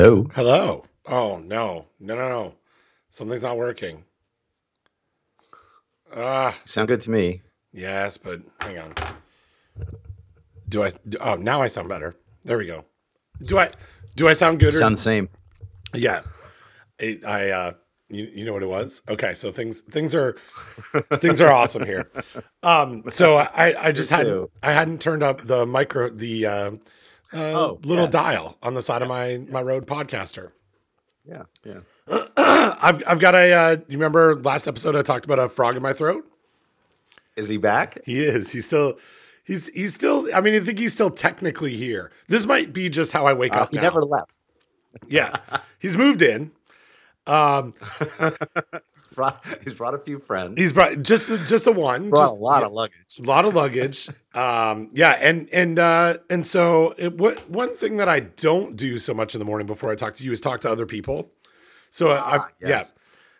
Hello. Hello. Oh no, no, no, no. Something's not working. Ah, Sound good to me. yes, but hang on. Do I? Oh, now I sound better. There we go. Do I? Do I sound good? Or, Sound the same. yeah. I, I uh, you, you know what it was? Okay, so things things are things are awesome here. Um, so I I just hadn't too. I hadn't turned up the micro the uh, uh, Oh, little yeah. dial on the side of my my Rode podcaster. Yeah, yeah. I've I've got a. Uh, you remember last episode I talked about a frog in my throat? Is he back? He is. He's still. He's he's still. I mean, I think he's still technically here. This might be just how I wake Uh, up he now. never left. Yeah, he's moved in. Um, Brought, he's brought a few friends. he's brought just the just the one. brought just, a lot yeah, of luggage. a lot of luggage. Um, yeah, and and uh, and so it, what one thing that I don't do so much in the morning before I talk to you is talk to other people. So I, Ah, yeah,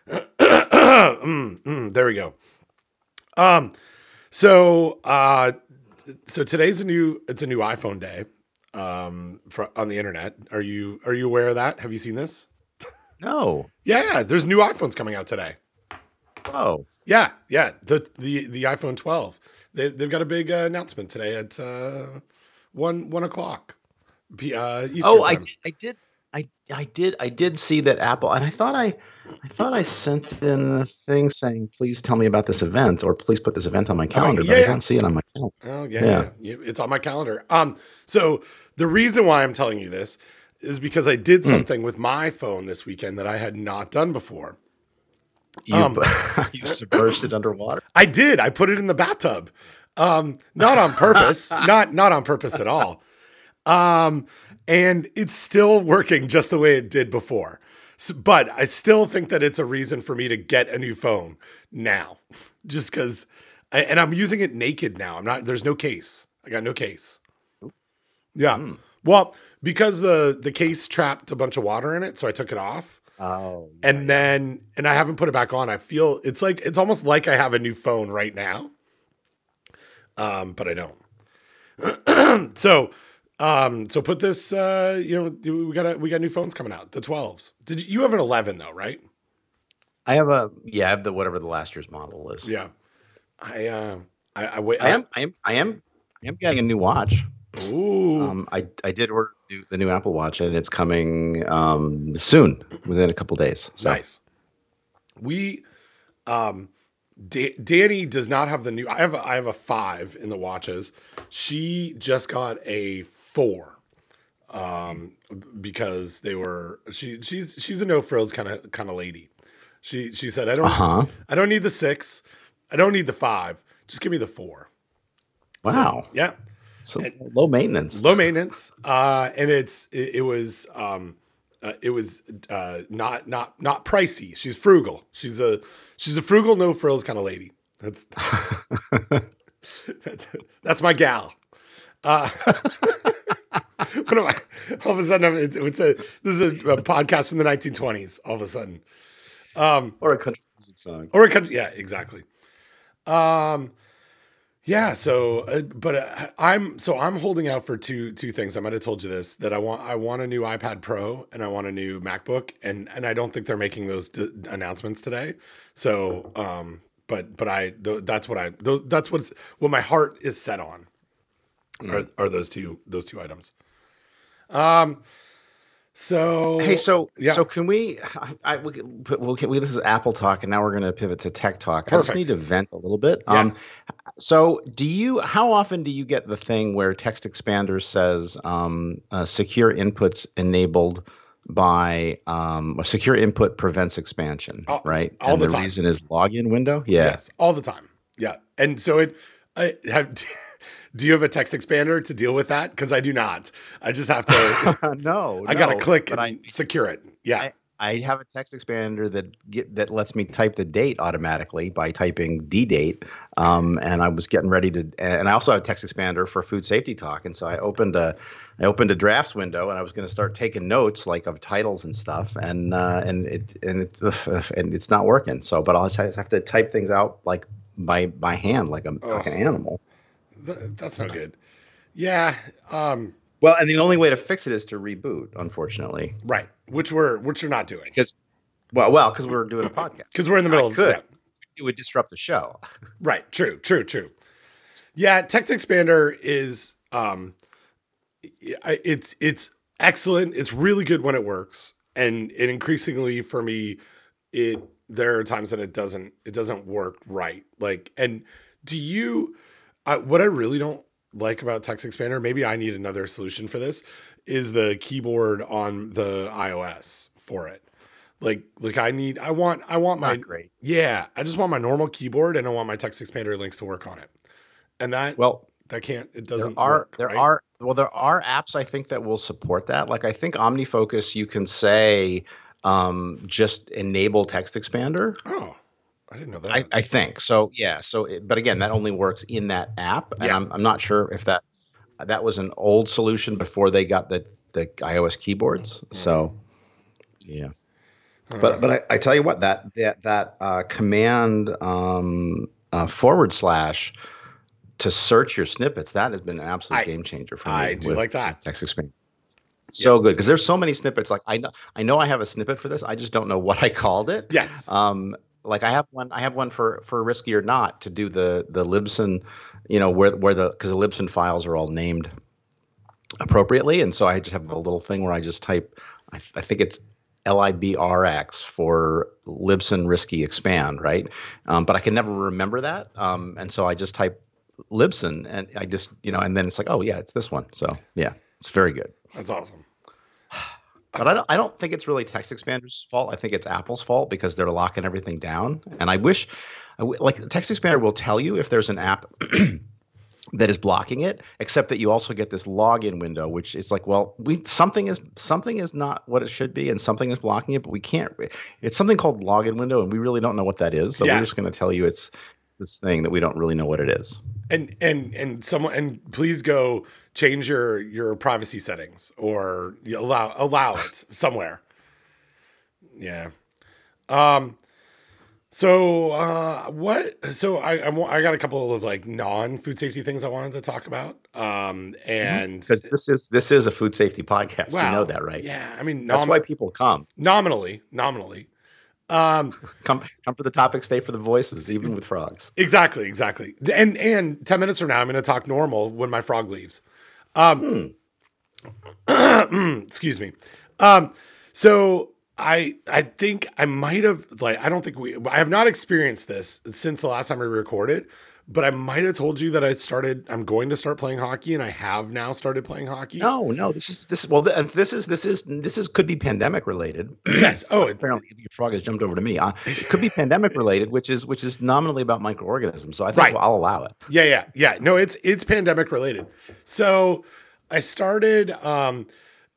mm, mm, there we go. Um, so uh, so today's a new it's a new iPhone day. Um, for, on the internet. Are you are you aware of that? Have you seen this? No. Yeah, yeah. There's new iPhones coming out today. Oh. Yeah, yeah. The the the iPhone 12. They they've got a big uh, announcement today at uh, one one o'clock. P, uh, Eastern Oh, I time. did, I did. I, I did. I did see that Apple, and I thought I, I thought I sent in a thing saying, "Please tell me about this event," or "Please put this event on my calendar." yeah, but I don't see it on my calendar. Oh yeah, Yeah. yeah. It's on my calendar. Um, so the reason why I'm telling you this is because I Hmm. did something with my phone this weekend that I had not done before. You, Um, you submerged it underwater. I did. I put it in the bathtub. Um, not on purpose. not not on purpose at all. Um, and it's still working just the way it did before. So, but I still think that it's a reason for me to get a new phone now, just because. And I'm using it naked now. I'm not. There's no case. I got no case. Yeah. Well, because the the case trapped a bunch of water in it, so I took it off Oh, and then and I haven't put it back on. I feel it's like it's almost like I have a new phone right now. Um, but I don't. so um, so put this uh, you know, we got a, we got new phones coming out, the 12s. Did you, you have an 11 though, right? I have a yeah, I have the whatever the last year's model is. Yeah. I uh I, I wait I am. I am. I am. I am getting a new watch. Ooh. Um, I I did order new- the new Apple Watch, and it's coming um soon, within a couple days. So. Nice. We, um, Da- Danny does not have the new. I have a, I have a five in the watches. She just got a four, um, because they were she she's she's a no frills kind of kind of lady. She she said I don't Uh huh. I don't need the six, I don't need the five. Just give me the four. So, Wow. yeah So, low maintenance. low maintenance uh and it's it, it was um uh, it was uh not not not pricey she's frugal she's a she's a frugal no frills kind of lady that's that's, that's my gal uh what am i all of a sudden I'm, it's, it's a this is a, a podcast from the 1920s all of a sudden um or a country music song. or a country. yeah, exactly. Um, yeah. So, uh, but uh, I'm so I'm holding out for two two things. I might have told you this that I want I want a new iPad Pro and I want a new MacBook, and and I don't think they're making those d- announcements today. So, um, but but I th- that's what I those, that's what's what my heart is set on. Are, are those two those two items? Um. So Hey, so yeah. so can we? I, I we, can- we'll, can we, this is Apple talk, and now we're going to pivot to tech talk. I just need to vent a little bit. Yeah. Um, so do you? How often do you get the thing where Text Expander says um, uh, secure inputs enabled by um, secure input prevents expansion, All- right? all and the the reason is login window. Yeah. Yes, all the time. Yeah, and so it. I have. Do you have a text expander to deal with that? Because I do not. I just have to. no, I got to no, click and I, secure it. Yeah. I- I have a text expander that get, that lets me type the date automatically by typing d date. Um, and I was getting ready to, and I also have a text expander for food safety talk. And so I opened a, I opened a drafts window, and I was going to start taking notes like of titles and stuff. And uh, and it and it and it's not working. So, but I'll just have to type things out like by by hand, like a like an Oh. animal. Th- that's not good. Yeah. Um. Well, and the only way to fix it is to reboot, unfortunately. Right. Which we're which you're not doing. Because well, well, because we're doing a podcast. Because we're in the middle I of could. yeah. It would disrupt the show. Right. True. True. True. Yeah. Text expander is um, it's it's excellent. It's really good when it works, and and increasingly for me, it there are times that it doesn't it doesn't work right. Like, and do you? I, what I really don't like about text expander, maybe I need another solution for this, is the keyboard on the iOS for it. Like, like I need, I want, I want my great. yeah, I just want my normal keyboard and I want my text expander links to work on it. And that Well, that can't it doesn't are work, there right? are well there are apps I think that will support that. Like I think OmniFocus, you can say um, just enable text expander. Oh, I didn't know that. I, I think so. Yeah. So, it, but again, that only works in that app, and Yeah. I'm I'm not sure if that that was an old solution before they got the the iOS keyboards. So, yeah. But but I, I tell you what that that that uh, command um, uh, forward slash to search your snippets that has been an absolute I- game changer for me. I do like that. text expander. So good because there's so many snippets. Like I know I know I have a snippet for this. I just don't know what I called it. yes. Um, like I have one, I have one for for risky or not to do the the Libsyn, you know, where where the because the Libsyn files are all named appropriately, and so I just have a little thing where I just type, I, I think it's LIBRX for Libsyn risky expand, right? Um, but I can never remember that, um, and so I just type Libsyn, and I just you know, and then it's like, oh yeah, it's this one. So yeah, it's very good. That's awesome. But I don't, I don't think it's really Text Expander's fault. I think it's Apple's fault because they're locking everything down. And I wish, like Text Expander will tell you if there's an app that is blocking it, except that you also get this login window, which is like, well, we something is something is not what it should be, and something is blocking it, but we can't. It's something called login window, and we really don't know what that is. So Yeah. we're just going to tell you it's, it's this thing that we don't really know what it is. And and and someone and please go change your your privacy settings or allow allow it somewhere. Yeah. Um so uh what so I I, I got a couple of like non food safety things I wanted to talk about. Um and Because this is this is a food safety podcast. wow. You know that, right? Yeah, I mean That's why people come. nominally, nominally. Um Come come for the topic, stay for the voices, even with frogs. Exactly, exactly. And and 10 minutes from now I'm going to talk normal when my frog leaves. Um excuse me. Um so I I think I might have like I don't think we I have not experienced this since the last time we recorded, but I might have told you that I started I'm going to start playing hockey and I have now started playing hockey. No, no, this is this. Well, th- this is this is this is could be pandemic related. Yes. Oh, it, Apparently, your frog has jumped over to me. Uh, it could be pandemic related, which is which is nominally about microorganisms. So I think Right. well, I'll allow it. Yeah, yeah, yeah. No, it's it's pandemic related. So I started um,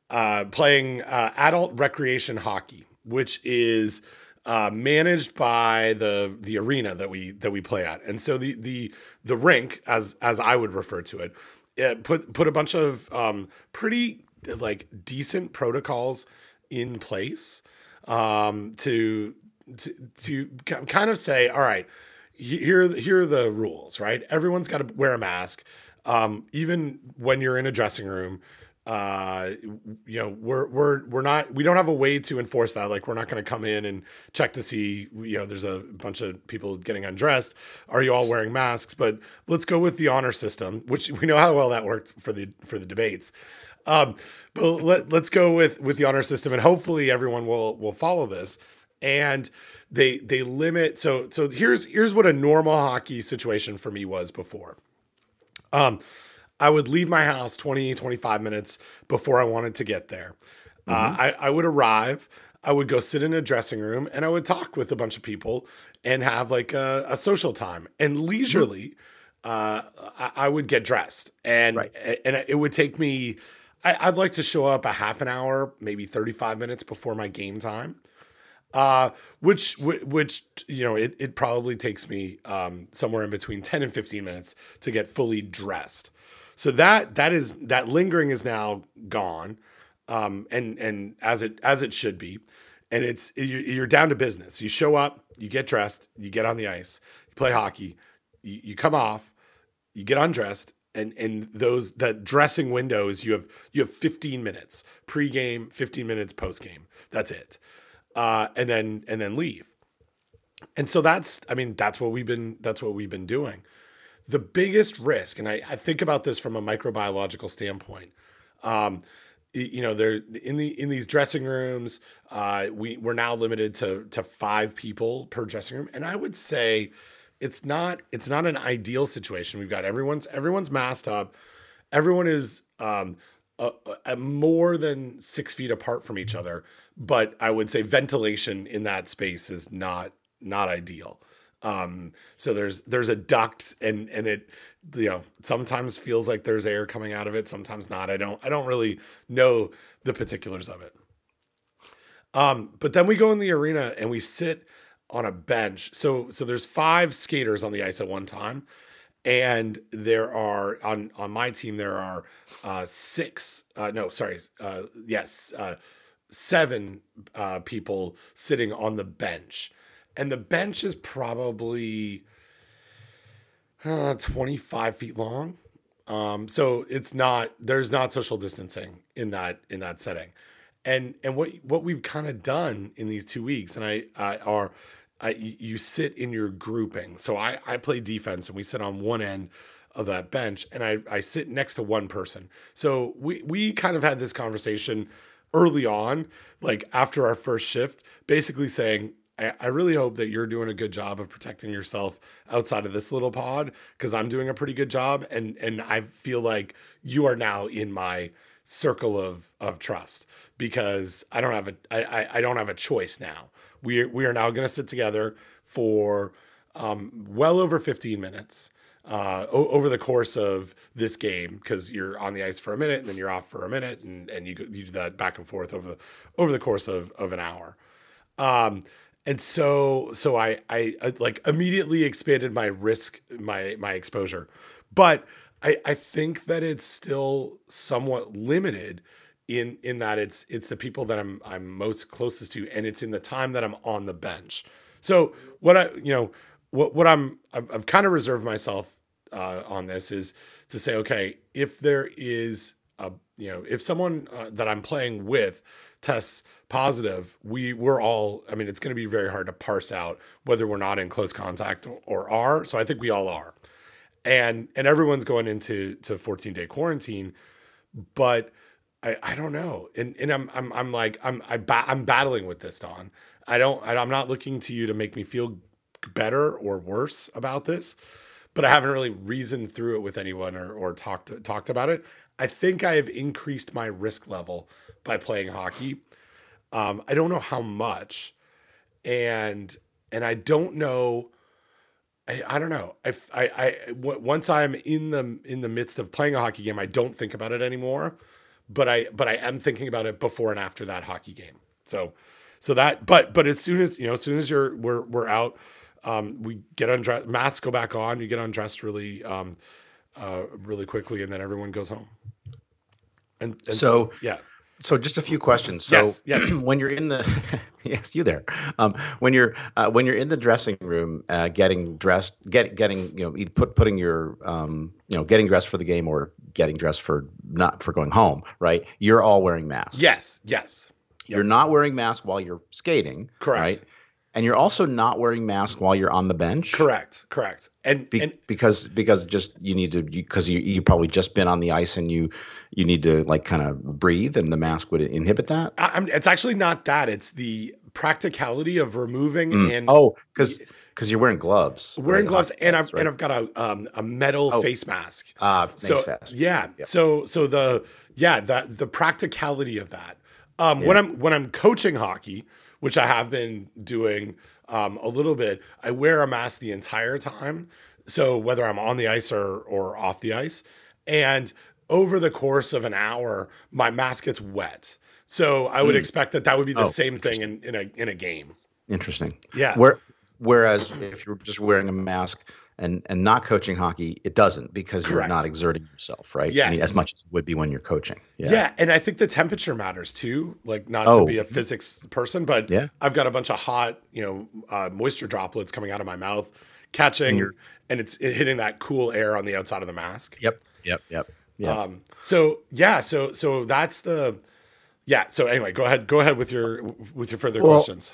uh, playing uh, adult recreation hockey, which is uh, managed by the the arena that we that we play at, and so the the the rink, as as I would refer to it, it put put a bunch of um, pretty like decent protocols in place um, to to to kind of say, all right, here here are the rules, right? Everyone's got to wear a mask, um, even when you're in a dressing room. Uh, you know, we're we're we're not we don't have a way to enforce that. Like, we're not going to come in and check to see. You know, there's a bunch of people getting undressed. Are you all wearing masks? But let's go with the honor system, which we know how well that worked for the for the debates. Um, but let, let's go with with the honor system, and hopefully everyone will will follow this. And they they limit. So so here's here's what a normal hockey situation for me was before. Um, I would leave my house 20, 25 minutes before I wanted to get there. Uh, I, I would arrive, I would go sit in a dressing room, and I would talk with a bunch of people and have like a, a social time. And leisurely, uh, I, I would get dressed, and Right. and it would take me. I, I'd like to show up a half an hour, maybe 35 minutes before my game time uh, which which you know it, it probably takes me um, somewhere in between 10 and 15 minutes to get fully dressed so that that is that lingering is now gone um, and and as it as it should be. And it's you- you're down to business. You show up you get dressed you get on the ice you play hockey you, you come off you get undressed and and those that dressing windows you have you have 15 minutes pregame 15 minutes postgame. That's it. Uh, and then and then leave. And so that's i mean that's what we've been that's what we've been doing the biggest risk and i, I think about this from a microbiological standpoint um, you know they're in the in these dressing rooms uh, we we're now limited to to five people per dressing room. And i would say it's not it's not an ideal situation. We've got everyone's everyone's masked up. Everyone is um a, a more than six feet apart from each other. But i would say ventilation in that space is not not ideal um so there's there's a duct and and it you know sometimes feels like there's air coming out of it sometimes not. I don't i don't really know the particulars of it. Um but then we go in the arena and we sit on a bench. So so there's five skaters on the ice at one time. And there are on on my team there are uh six uh no sorry uh yes uh seven uh people sitting on the bench and the bench is probably uh, 25 feet long. Um, so it's not there's not social distancing in that in that setting, and and what what we've kind of done in these two weeks, and I, I are I, you sit in your grouping. So I I play defense, and we sit on one end of that bench, and I I sit next to one person. So we we kind of had this conversation early on, like after our first shift, basically saying I, I really hope that you're doing a good job of protecting yourself outside of this little pod because I'm doing a pretty good job and and I feel like you are now in my circle of of trust because I don't have a I I don't have a choice now. We we are now going to sit together for um, well over 15 minutes uh, o- over the course of this game because you're on the ice for a minute and then you're off for a minute and and you you do that back and forth over the over the course of of an hour. Um, and so so I, I I like immediately expanded my risk my my exposure, but I I think that it's still somewhat limited in in that it's it's the people that I'm I'm most closest to, and it's in the time that I'm on the bench. So what I you know what what I'm I've, I've kind of reserved myself uh, on this is to say okay if there is a you know if someone uh, that I'm playing with tests positive, we we're all. I mean, it's going to be very hard to parse out whether we're not in close contact or are. So I think we all are, and and everyone's going into to 14 day quarantine, but. I, I don't know, and and I'm I'm I'm like I'm I ba- I'm battling with this, Don. I don't I, I'm not looking to you to make me feel better or worse about this, but I haven't really reasoned through it with anyone or, or talked talked about it. I think I have increased my risk level by playing hockey. Um, I don't know how much, and and I don't know. I, I don't know. I, I, I w- once I'm in the in the midst of playing a hockey game, I don't think about it anymore. But I but I am thinking about it before and after that hockey game. So so that but but as soon as you know, as soon as you're we're we're out, um, we get undressed, masks go back on, you get undressed really um, uh, really quickly, and then everyone goes home. And, and So- so yeah. So just a few questions. So Yes, yes. when you're in the yes, you there. Um, when you're uh, when you're in the dressing room, uh, getting dressed, get getting you know put putting your um, you know getting dressed for the game or getting dressed for not for going home, right? You're all wearing masks. Yes, yes. You're not wearing masks while you're skating, Correct. Right? And you're also not wearing mask while you're on the bench. Correct, correct. And Be- and because because just you need to because you, you probably just been on the ice and you you need to like kind of breathe and the mask would inhibit that. I, I'm, it's actually not that. It's the practicality of removing Mm. and oh, because because you're wearing gloves. wearing right? gloves, and I've right? and I've got a um, a metal Oh. face mask. uh, So face mask. yeah, Yeah. so so the yeah that the practicality of that. Um, When I'm when I'm coaching hockey, which I have been doing um, a little bit, I wear a mask the entire time. So whether I'm on the ice or or off the ice, and over the course of an hour, my mask gets wet. So I would expect that that would be the Oh, same thing in, in a in a game. Interesting. Yeah. Where whereas if you're just wearing a mask and and not coaching hockey, it doesn't because you're not exerting yourself, right? I mean, as much as it would be when you're coaching. Yeah. Yeah. And I think the temperature matters too. Like not to Oh. be a physics person, but Yeah. I've got a bunch of hot, you know, uh, moisture droplets coming out of my mouth, catching, and it's it hitting that cool air on the outside of the mask. Yep. Yep. Yep. Yeah. Um, so yeah, so so that's the yeah. So anyway, go ahead. Go ahead with your with your further Well, questions.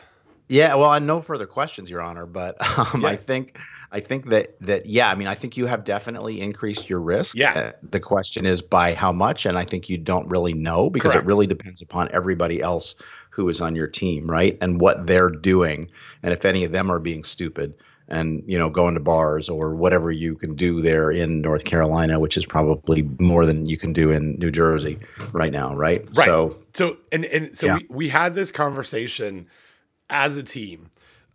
Yeah, well, I no further questions, Your Honor, but um, Yeah. I think I think that that yeah, I mean, I think you have definitely increased your risk. Yeah. Uh, the question is by how much, and I think you don't really know because Correct. it really depends upon everybody else who is on your team, right, and what they're doing, and if any of them are being stupid and you know going to bars or whatever you can do there in North Carolina, which is probably more than you can do in New Jersey right now, right? Right. So So and and so Yeah. we, we had this conversation as a team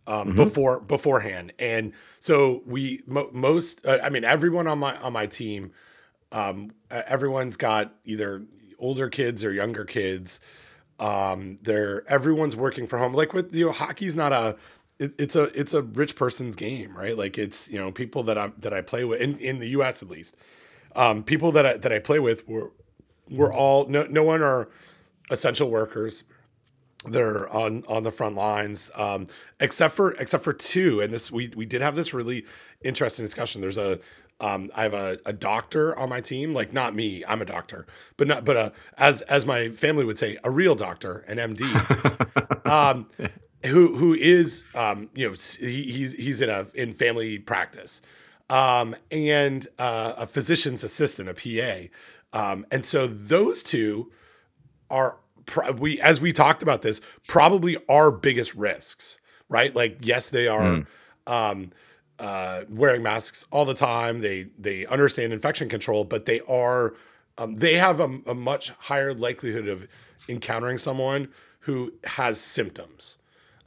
um, Mm-hmm. before beforehand, and so we mo- most uh, I mean everyone on my on my team, um, everyone's got either older kids or younger kids. Um, they're everyone's working from home. Like with you know, hockey's not a it, it's a it's a rich person's game, right? Like it's you know people that I that I play with in, in the U.S. at least, um, people that I that I play with were we're all no no one are essential workers that are on on the front lines um except for except for two. And this we we did have this really interesting discussion. There's a um i have a, a doctor on my team like not me i'm a doctor but not but uh as as my family would say a real doctor an md um who who is um you know he, he's he's in a in family practice. Um and uh, a physician's assistant a pa um and so those two are pro- we as we talked about this probably our biggest risks right? Like yes they are um uh wearing masks all the time. They they understand infection control but they are um, they have a, a much higher likelihood of encountering someone who has symptoms.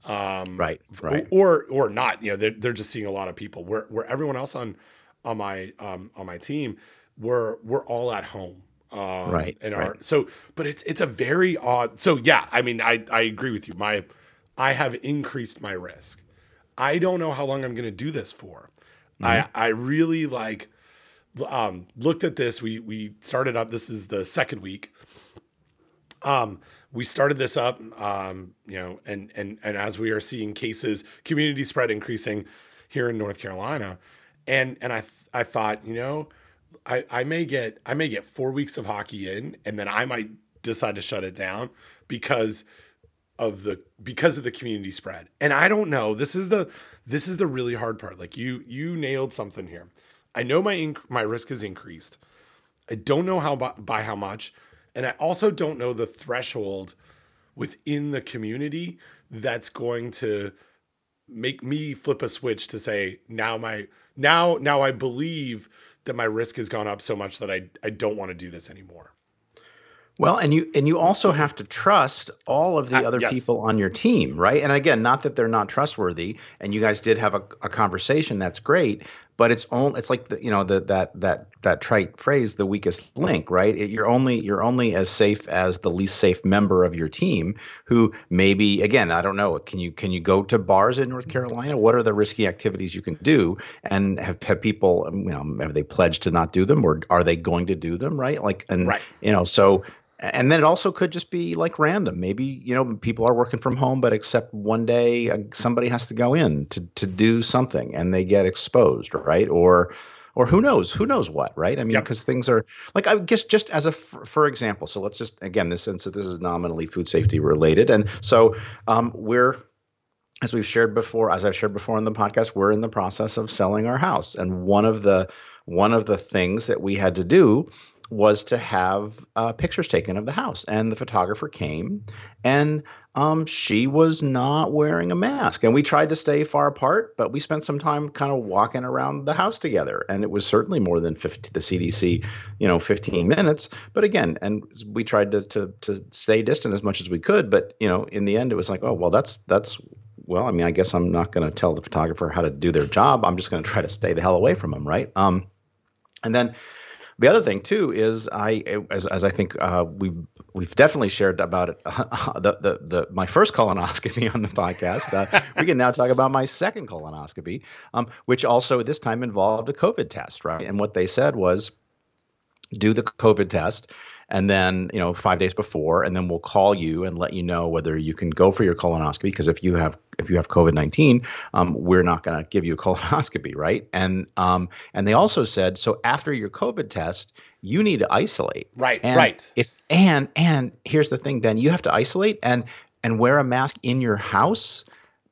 Um right, right. or or not. You know they're, they're just seeing a lot of people. Where where everyone else on on my um on my team we're we're all at home um Right, and right. our so but it's it's a very odd so yeah i mean i i agree with you. My i have increased my risk. I don't know how long i'm going to do this for. I i really like um looked at this. We we started up this is the second week. Um we started this up um you know and and and as we are seeing cases community spread increasing here in north carolina and and i th- i thought you know i i may get i may get four weeks of hockey in and then i might decide to shut it down because of the because of the community spread. And i don't know. This is the this is the really hard part. Like you you nailed something here. I know my inc- my risk has increased. I don't know how by, by how much, and I also don't know the threshold within the community that's going to make me flip a switch to say now my now now I believe that my risk has gone up so much that I I don't want to do this anymore. Well, and you and you also have to trust all of the Uh, other yes. people on your team, right? And again, not that they're not trustworthy, and you guys did have a, a conversation. That's great, but it's only it's like the you know the, that that that trite phrase, the weakest link, right? It, you're only you're only as safe as the least safe member of your team, who maybe again I don't know. Can you can you go to bars in North Carolina? What are the risky activities you can do? And have have people you know have they pledged to not do them, or are they going to do them? Right? Like and Right. you know so and then it also could just be like random. Maybe you know people are working from home but except one day uh, somebody has to go in to, to do something and they get exposed right? Or or who knows who knows what right? I mean Yep. because things are like i guess just as a for example so let's just again this since this is nominally food safety related and so um, we're as we've shared before as i've shared before on the podcast we're in the process of selling our house. And one of the one of the things that we had to do was to have uh, pictures taken of the house. And the photographer came and um, she was not wearing a mask. And we tried to stay far apart but we spent some time kind of walking around the house together. And it was certainly more than 50 the cdc you know 15 minutes. But again and we tried to, to to stay distant as much as we could. But you know in the end it was like oh well that's that's well i mean i guess i'm not going to tell the photographer how to do their job. I'm just going to try to stay the hell away from them right? Um and then the other thing too is I, as, as I think uh, we've we've definitely shared about it, the, the the my first colonoscopy on the podcast. Uh, we can now talk about my second colonoscopy, um, which also this time involved a COVID test, right? And what they said was, do the COVID test, and then you know five days before, and then we'll call you and let you know whether you can go for your colonoscopy. Because if you have if you have COVID nineteen, um, we're not going to give you a colonoscopy, right? And um, and they also said so after your COVID test, you need to isolate. Right. And right. If and and here's the thing, then you have to isolate and and wear a mask in your house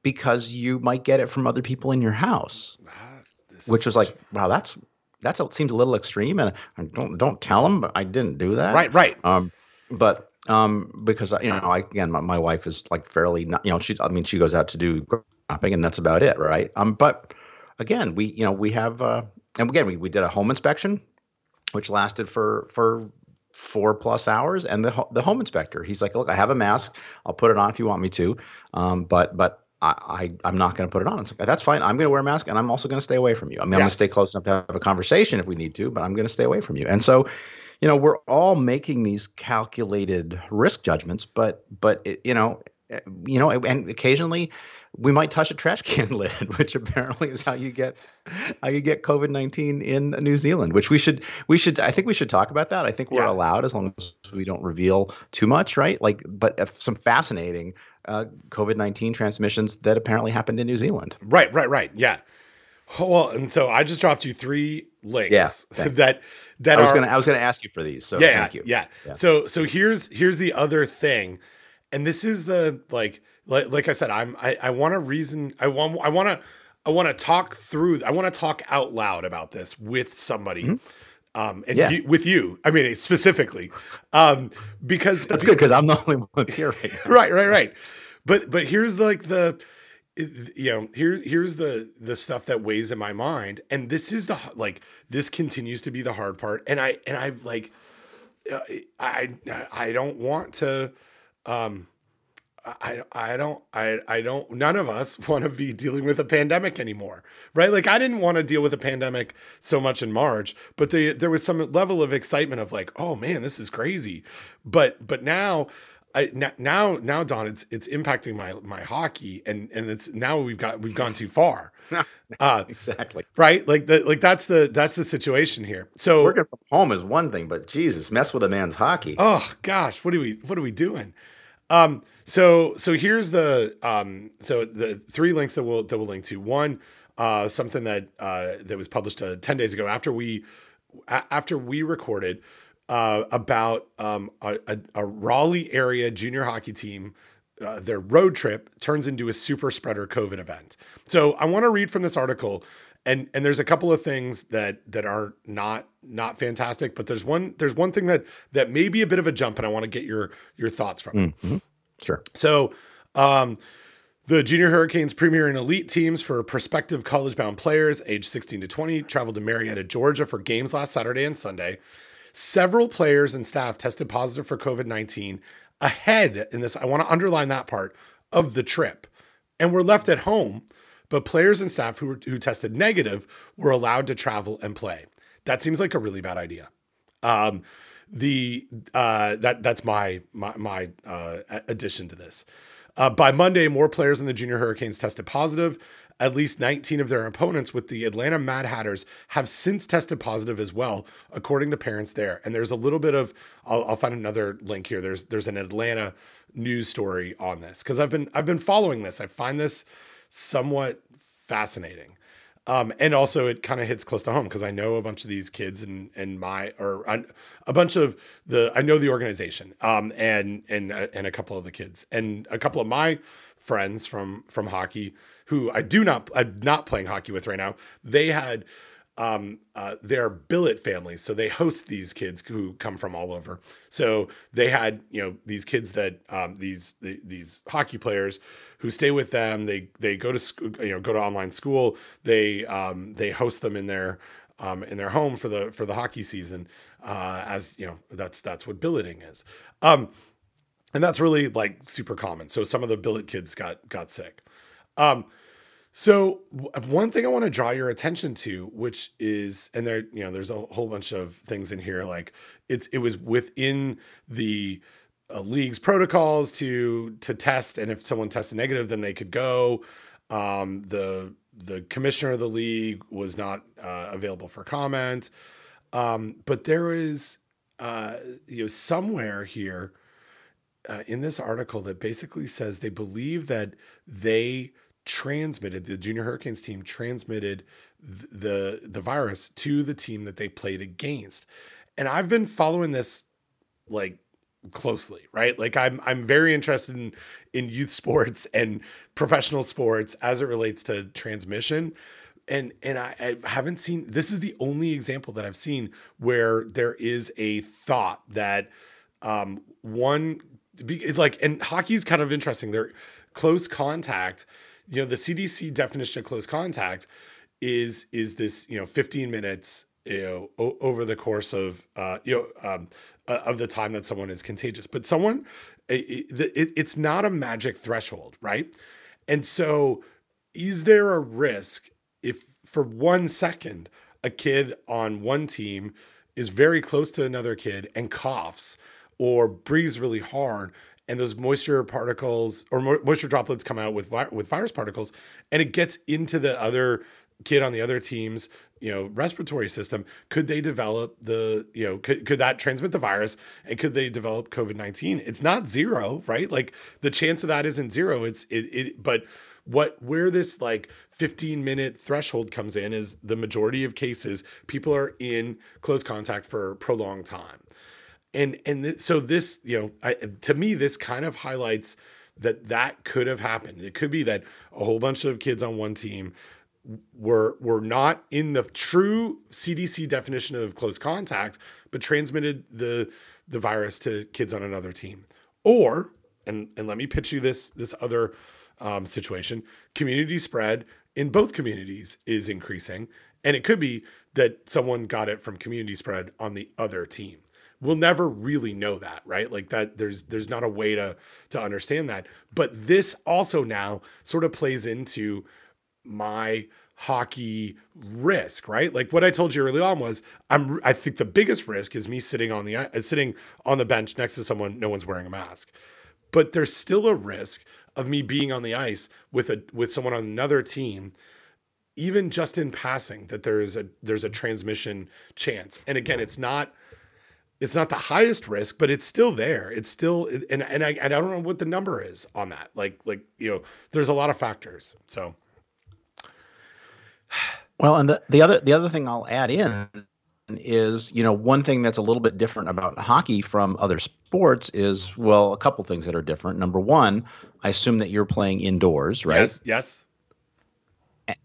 because you might get it from other people in your house. Which is- was like, wow, that's that's a, seems a little extreme, and I don't don't tell them, but I didn't do that. right. Right. Um, but um, because you know, I again, my, my wife is like fairly, not, you know, she, I mean, she goes out to do shopping, and that's about it, right? Um, but again, we, you know, we have, uh, and again, we we did a home inspection, which lasted for for four plus hours, and the the home inspector, he's like, look, I have a mask, I'll put it on if you want me to, um, but but. I, I am not going to put it on. It's like that's fine. I'm going to wear a mask, and I'm also going to stay away from you. I mean, I'm going to stay close enough to have a conversation if we need to, but I'm going to stay away from you. And so, you know we're all making these calculated risk judgments but but it, you know eh, you know and occasionally we might touch a trash can lid which apparently is how you get how you get covid-19 in new zealand which we should we should i think we should talk about that i think we're Yeah. allowed as long as we don't reveal too much right like but if some fascinating uh, covid-19 transmissions that apparently happened in new zealand Right, right, right. Yeah. Oh, Well, and so I just dropped you three links Yeah, that that i was are gonna i was gonna ask you for these so yeah, thank you yeah, Yeah. So so here's here's the other thing, and this is the like like like I said, I'm I I want to reason I want I want to I want to talk through I want to talk out loud about this with somebody. Um, and. Yeah. you, with you, I mean specifically, um, because that's good because i'm the only one that's here right now right, right, right. But but here's like the you know here's here's the the stuff that weighs in my mind, and this is the like this continues to be the hard part, and I and I like uh, I I don't want to um I I don't I I don't none of us want to be dealing with a pandemic anymore. Right? Like I didn't want to deal with a pandemic so much in March, but the, there was some level of excitement of like, "Oh man, this is crazy." But but now I now now Don it's it's impacting my my hockey and and it's now we've got we've gone too far. Uh exactly right? Like the like that's the that's the situation here. So working from home is one thing, but Jesus, mess with a man's hockey. Oh gosh, what are we what are we doing? Um, so so here's the um, so the three links that we'll that we'll link to. One, uh, something that uh, that was published uh, ten days ago after we after we recorded uh, about um, a, a, a Raleigh area junior hockey team. Uh, their road trip turns into a super spreader COVID event. So I want to read from this article, and and there's a couple of things that that are not not fantastic, but there's one there's one thing that that may be a bit of a jump, and I want to get your your thoughts from it. Sure. So, um, the Junior Hurricanes Premier and Elite teams for prospective college bound players aged 16 to 20 traveled to Marietta, Georgia for games last Saturday and Sunday. Several players and staff tested positive for COVID 19 ahead in this. I want to underline that part of the trip and were left at home, but players and staff who, were, who tested negative were allowed to travel and play. That seems like a really bad idea. Um, the uh, that that's my my, my uh, addition to this. Uh, by Monday, more players in the Junior Hurricanes tested positive. At least 19 of their opponents with the Atlanta Mad Hatters have since tested positive as well, according to parents there. And there's a little bit of I'll, I'll find another link here. There's there's an Atlanta news story on this because I've been I've been following this. I find this somewhat fascinating. Um, and also it kind of hits close to home because I know a bunch of these kids and and my or a bunch of the I know the organization um, and and uh, and a couple of the kids and a couple of my friends from from hockey who I do not I'm not playing hockey with right now. They had um, uh, they're billet families, so they host these kids who come from all over. So they had you know these kids that um, these the, these hockey players who stay with them. They they go to school, you know, go to online school. They um, they host them in their um, in their home for the for the hockey season. Uh, as you know, that's that's what billeting is. Um, and that's really like super common. So some of the billet kids got got sick. Um, so one thing I want to draw your attention to, which is, and there, you know, there's a whole bunch of things in here. Like it's it was within the uh, league's protocols to to test, and if someone tested negative, then they could go. Um, the the commissioner of the league was not uh, available for comment, um, but there is uh, you know, somewhere here uh, in this article that basically says they believe that they transmitted the junior hurricanes team transmitted th- the the virus to the team that they played against and i've been following this like closely right like i'm i'm very interested in in youth sports and professional sports as it relates to transmission and and I, I haven't seen this is the only example that I've seen where there is a thought that um, one like and hockey's kind of interesting. They're close contact. You know, the CDC definition of close contact is is this you know 15 minutes you know o- over the course of uh, you know um, uh, of the time that someone is contagious. But someone it, it, it's not a magic threshold, right? And so, is there a risk if for one second a kid on one team is very close to another kid and coughs or breathes really hard and those moisture particles or moisture droplets come out with vi- with virus particles and it gets into the other kid on the other team's you know respiratory system. Could they develop the you know could, could that transmit the virus and could they develop covid-19 it's not zero right? Like the chance of that isn't zero. It's it, it but what where this like 15 minute threshold comes in is the majority of cases people are in close contact for a prolonged time and and th- so this you know I, to me this kind of highlights that that could have happened it could be that a whole bunch of kids on one team were were not in the true CDC definition of close contact but transmitted the the virus to kids on another team or and and let me pitch you this this other um, situation, community spread in both communities is increasing. And it could be that someone got it from community spread on the other team. We'll never really know that, right? Like that there's there's not a way to to understand that. But this also now sort of plays into my hockey risk, right? Like what I told you early on was I'm I think the biggest risk is me sitting on the uh, sitting on the bench next to someone no one's wearing a mask. But there's still a risk of me being on the ice with a with someone on another team even just in passing that there's a there's a transmission chance and again it's not it's not the highest risk but it's still there. It's still and and I, and I don't know what the number is on that. Like like you know there's a lot of factors so. Well and the, the other the other thing i'll add in is you know one thing that's a little bit different about hockey from other sports is well a couple things that are different. Number one i assume that you're playing indoors right? Yes yes.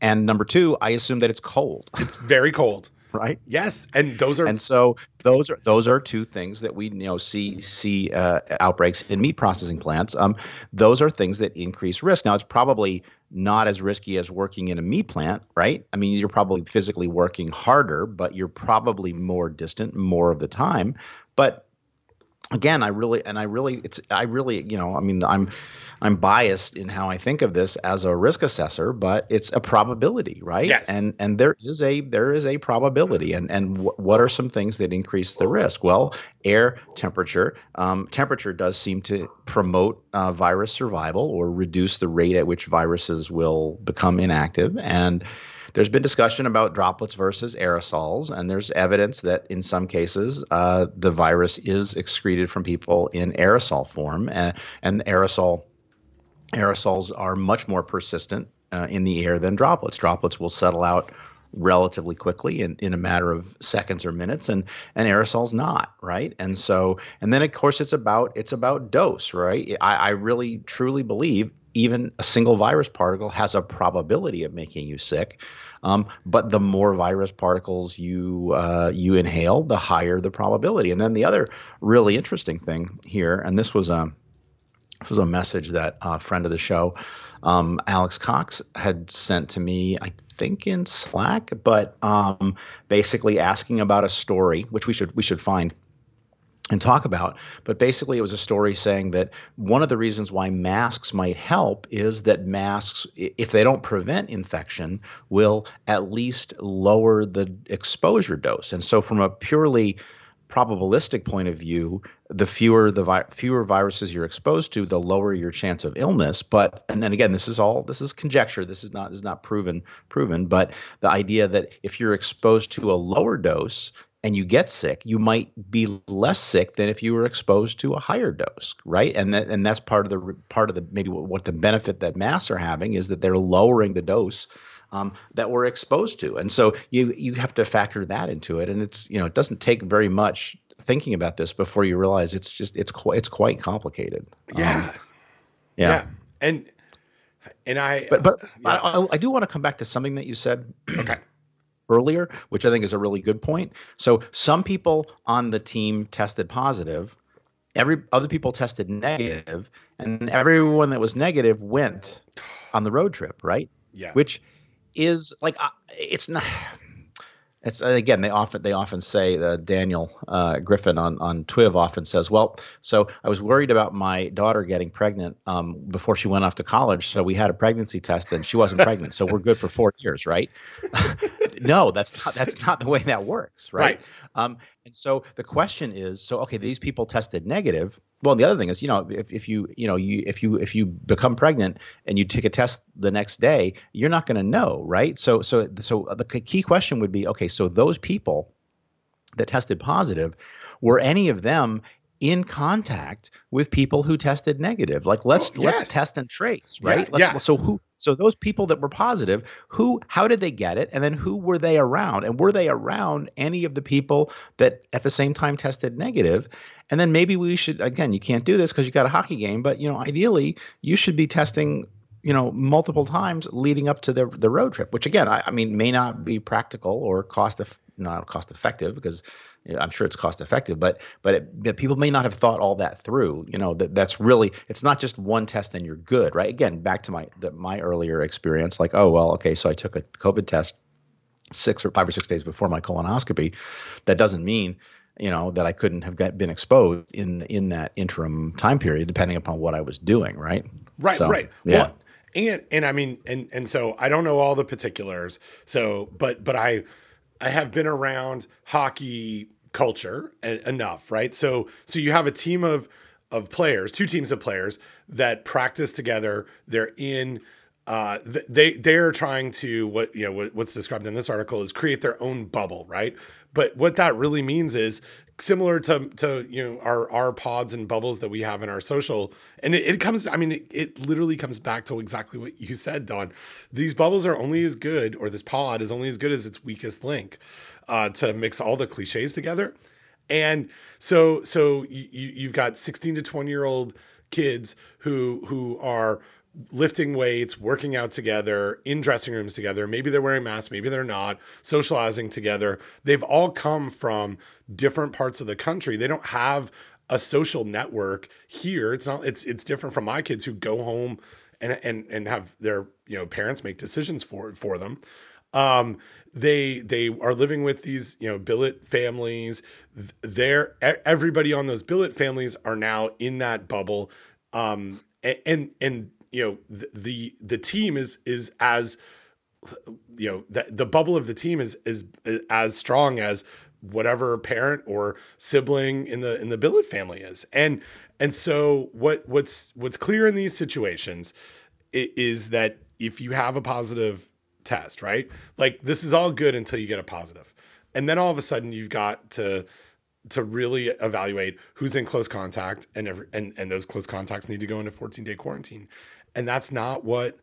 And number two i assume that it's cold. It's very cold right yes and those are and so those are those are two things that we you know see see uh, outbreaks in meat processing plants um, those are things that increase risk now it's probably not as risky as working in a meat plant, right? I mean, you're probably physically working harder, but you're probably more distant more of the time. But again, I really and I really it's I really, you know, I mean, I'm I'm biased in how I think of this as a risk assessor, but it's a probability, right? Yes. And and there is a there is a probability, and and w- what are some things that increase the risk? Well, air temperature. Um, temperature does seem to promote uh, virus survival or reduce the rate at which viruses will become inactive, and there's been discussion about droplets versus aerosols, and there's evidence that in some cases uh, the virus is excreted from people in aerosol form, and, and aerosol aerosols are much more persistent uh, in the air than droplets. Droplets will settle out relatively quickly in, in a matter of seconds or minutes and and aerosols not right and so and then of course it's about it's about dose right I, I really truly believe even a single virus particle has a probability of making you sick. Um, but the more virus particles you uh, you inhale the higher the probability. And then the other really interesting thing here and this was um this was a message that a friend of the show, um, Alex Cox, had sent to me, I think in Slack, but um, basically asking about a story, which we should we should find and talk about. But basically, it was a story saying that one of the reasons why masks might help is that masks, if they don't prevent infection, will at least lower the exposure dose. And so, from a purely probabilistic point of view, the fewer the vi- fewer viruses you're exposed to, the lower your chance of illness. But and then again, this is all this is conjecture. This is not this is not proven proven. But the idea that if you're exposed to a lower dose, and you get sick, you might be less sick than if you were exposed to a higher dose, right? And that and that's part of the part of the maybe what, the benefit that masks are having is that they're lowering the dose um, that we're exposed to, and so you you have to factor that into it. And it's you know it doesn't take very much thinking about this before you realize it's just it's quite it's quite complicated. Yeah. Um, yeah. yeah. And and I But but yeah. I, I, I do want to come back to something that you said okay. Earlier, which I think is a really good point. So some people on the team tested positive, every other people tested negative, and everyone that was negative went on the road trip, right? Yeah. Which is like it's not. It's again they often they often say uh, Daniel uh, Griffin on on TWiV often says, well, so I was worried about my daughter getting pregnant um, before she went off to college, so we had a pregnancy test and she wasn't pregnant, so we're good for four years, right? no, that's not that's not the way that works, right? Right. Um, and so the question is, so okay, these people tested negative. Well, the other thing is, you know, if, if you you know you if you if you become pregnant and you take a test the next day, you're not going to know, right? So so so the key question would be, okay, so those people that tested positive, were any of them in contact with people who tested negative? Like let's Oh, yes. let's test and trace, Yeah, right? Let's, yeah. So who so those people that were positive, who how did they get it? And then who were they around? And were they around any of the people that at the same time tested negative? And then maybe we should again, you can't do this because you got a hockey game, but you know, ideally you should be testing you know multiple times leading up to the the road trip which again i, I mean may not be practical or cost eff- not cost effective because i'm sure it's cost effective but but, it, but people may not have thought all that through you know that that's really it's not just one test and you're good right again back to my the, my earlier experience like oh well okay so i took a covid test six or five or six days before my colonoscopy that doesn't mean you know that i couldn't have got, been exposed in in that interim time period depending upon what i was doing right Right, So, right. yeah. Well, and and I mean, and and so I don't know all the particulars. So, but but I I have been around hockey culture enough, right? So so you have a team of of players, two teams of players that practice together. They're in. Uh, they they're trying to what you know what, what's described in this article is create their own bubble, right? But what that really means is similar to to you know our our pods and bubbles that we have in our social, and it, it comes. I mean, it, it literally comes back to exactly what you said, Don. These bubbles are only as good, or this pod is only as good as its weakest link. Uh, to mix all the cliches together, and so so you, you- you've got 16 to 20 year old kids who who are lifting weights, working out together, in dressing rooms together. Maybe they're wearing masks, maybe they're not, socializing together. They've all come from different parts of the country. They don't have a social network here. It's not it's it's different from my kids who go home and and and have their, you know, parents make decisions for for them um they they are living with these you know billet families. Th- they're everybody on those billet families are now in that bubble. Um a- and and you know the the, the team is is as you know the, the bubble of the team is is as strong as whatever parent or sibling in the in the billet family is. And and so what what's what's clear in these situations is that if you have a positive test right like this is all good until you get a positive and then all of a sudden you've got to to really evaluate who's in close contact and every, and and those close contacts need to go into 14 day quarantine and that's not what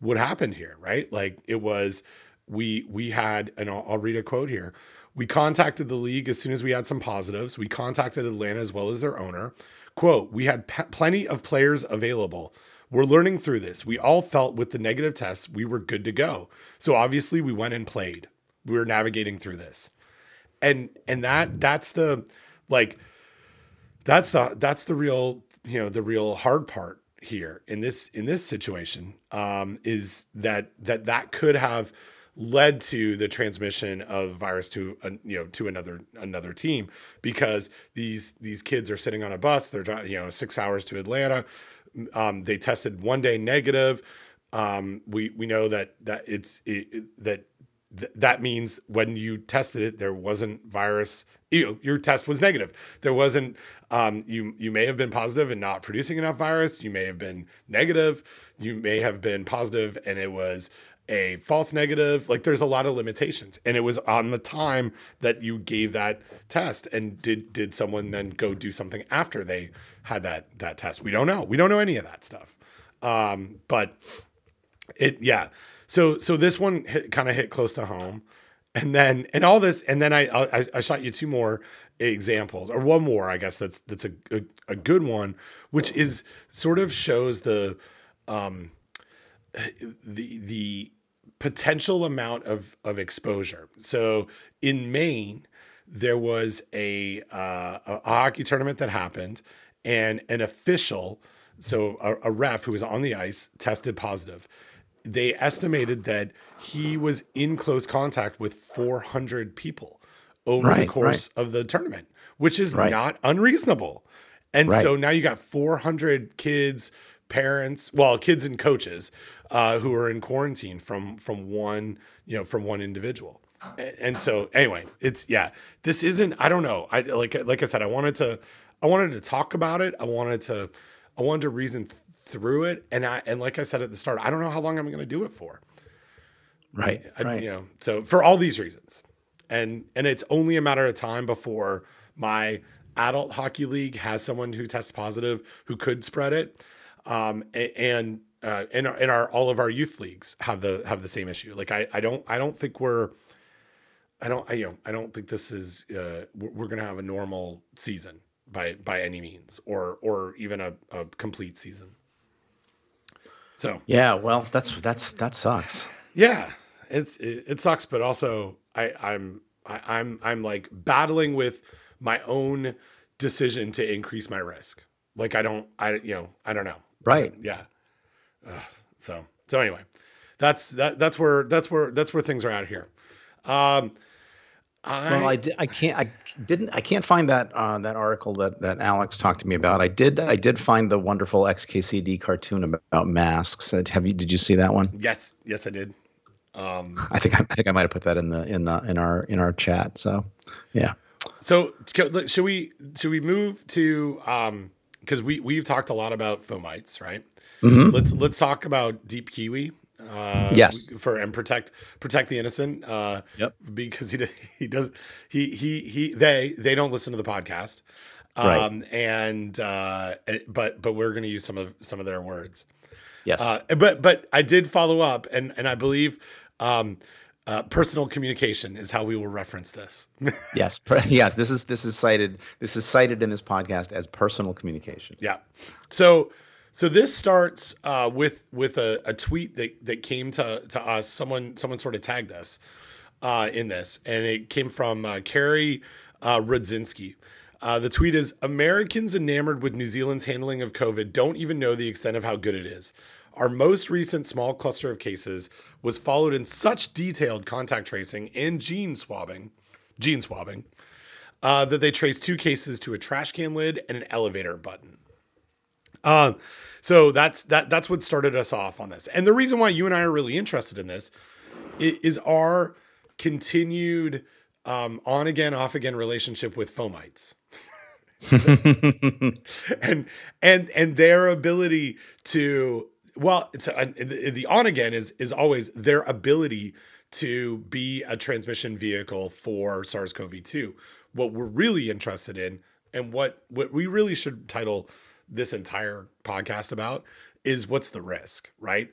what happened here, right? Like it was we we had and I'll, I'll read a quote here. We contacted the league as soon as we had some positives. We contacted Atlanta as well as their owner. Quote, we had plenty of players available. We're learning through this. We all felt with the negative tests we were good to go. So obviously we went and played. We were navigating through this. And and that that's the like that's the that's the real you know the real hard part here in this in this situation um, is that that that could have led to the transmission of virus to a, you know to another another team because these these kids are sitting on a bus they're you know six hours to Atlanta um, they tested one day negative um, we we know that that it's it, that th- that means when you tested it, there wasn't virus. You know, your test was negative. There wasn't. Um, you you may have been positive and not producing enough virus. You may have been negative. You may have been positive and it was a false negative. Like there's a lot of limitations, and it was on the time that you gave that test. And did did someone then go do something after they had that that test? We don't know. We don't know any of that stuff. Um, but it yeah. So so this one kind of hit close to home, and then and all this, and then I, I I shot you two more examples or one more I guess that's that's a a, a good one, which is sort of shows the um the the potential amount of of exposure. So in Maine, there was a uh, a hockey tournament that happened, and an official, so a, a ref who was on the ice, tested positive. They estimated that he was in close contact with 400 people over the Right, course of the tournament, which is Right. not unreasonable. And Right. so now you got 400 kids, parents, well, kids and coaches uh, who are in quarantine from from one, you know, from one individual. And so anyway, it's yeah, this isn't I don't know. I like like I said I wanted to I wanted to talk about it. I wanted to I wanted to reason through it and I and like I said at the start, I don't know how long I'm going to do it for. Right. I, right. You know, so for all these reasons, and and it's only a matter of time before my adult hockey league has someone who tests positive who could spread it, um, and uh, and our, and our all of our youth leagues have the have the same issue. Like I I don't I don't think we're I don't I, you know I don't think this is uh, we're, we're gonna have a normal season by by any means or or even a, a complete season. So Yeah. Well, that's that's that sucks. yeah it's it, it sucks but also i i'm I, i'm i'm like battling with my own decision to increase my risk like i don't i you know i don't know Right. yeah Ugh. so so anyway that's that that's where that's where that's where things are at here um I, Well, I, di- I can't I didn't I can't find that uh, that article that that Alex talked to me about. I did I did find the wonderful XKCD cartoon about masks. Uh, Have you did you see that one? yes yes i did um I think I, I think I might have put that in the in uh, in our in our chat. So, yeah. So should we should we move to um because we we've talked a lot about fomites, right? Mhm. Let's let's talk about deep kiwi. Uh, Yes. for and protect protect the innocent. Uh, Yep. Because he he does he he he they they don't listen to the podcast. Right. Um and uh but but we're going to use some of some of their words. Yes. Uh, but but I did follow up, and and I believe um, uh, personal communication is how we will reference this. yes. Per- yes. This is this is cited this is cited in this podcast as personal communication. yeah. So so this starts uh, with with a, a tweet that that came to to us. Someone someone sort of tagged us uh, in this, and it came from uh, Carrie uh, Rudzinski. Uh, the tweet is Americans enamored with New Zealand's handling of COVID don't even know the extent of how good it is. Our most recent small cluster of cases was followed in such detailed contact tracing and gene swabbing, gene swabbing, uh, that they traced two cases to a trash can lid and an elevator button. Uh, so that's that that's what started us off on this. And the reason why you and I are really interested in this is our continued um, on again, off again relationship with fomites. and and and their ability to well it's uh, the, the on again is is always their ability to be a transmission vehicle for SARS-CoV-2 what we're really interested in and what what we really should title this entire podcast about is what's the risk right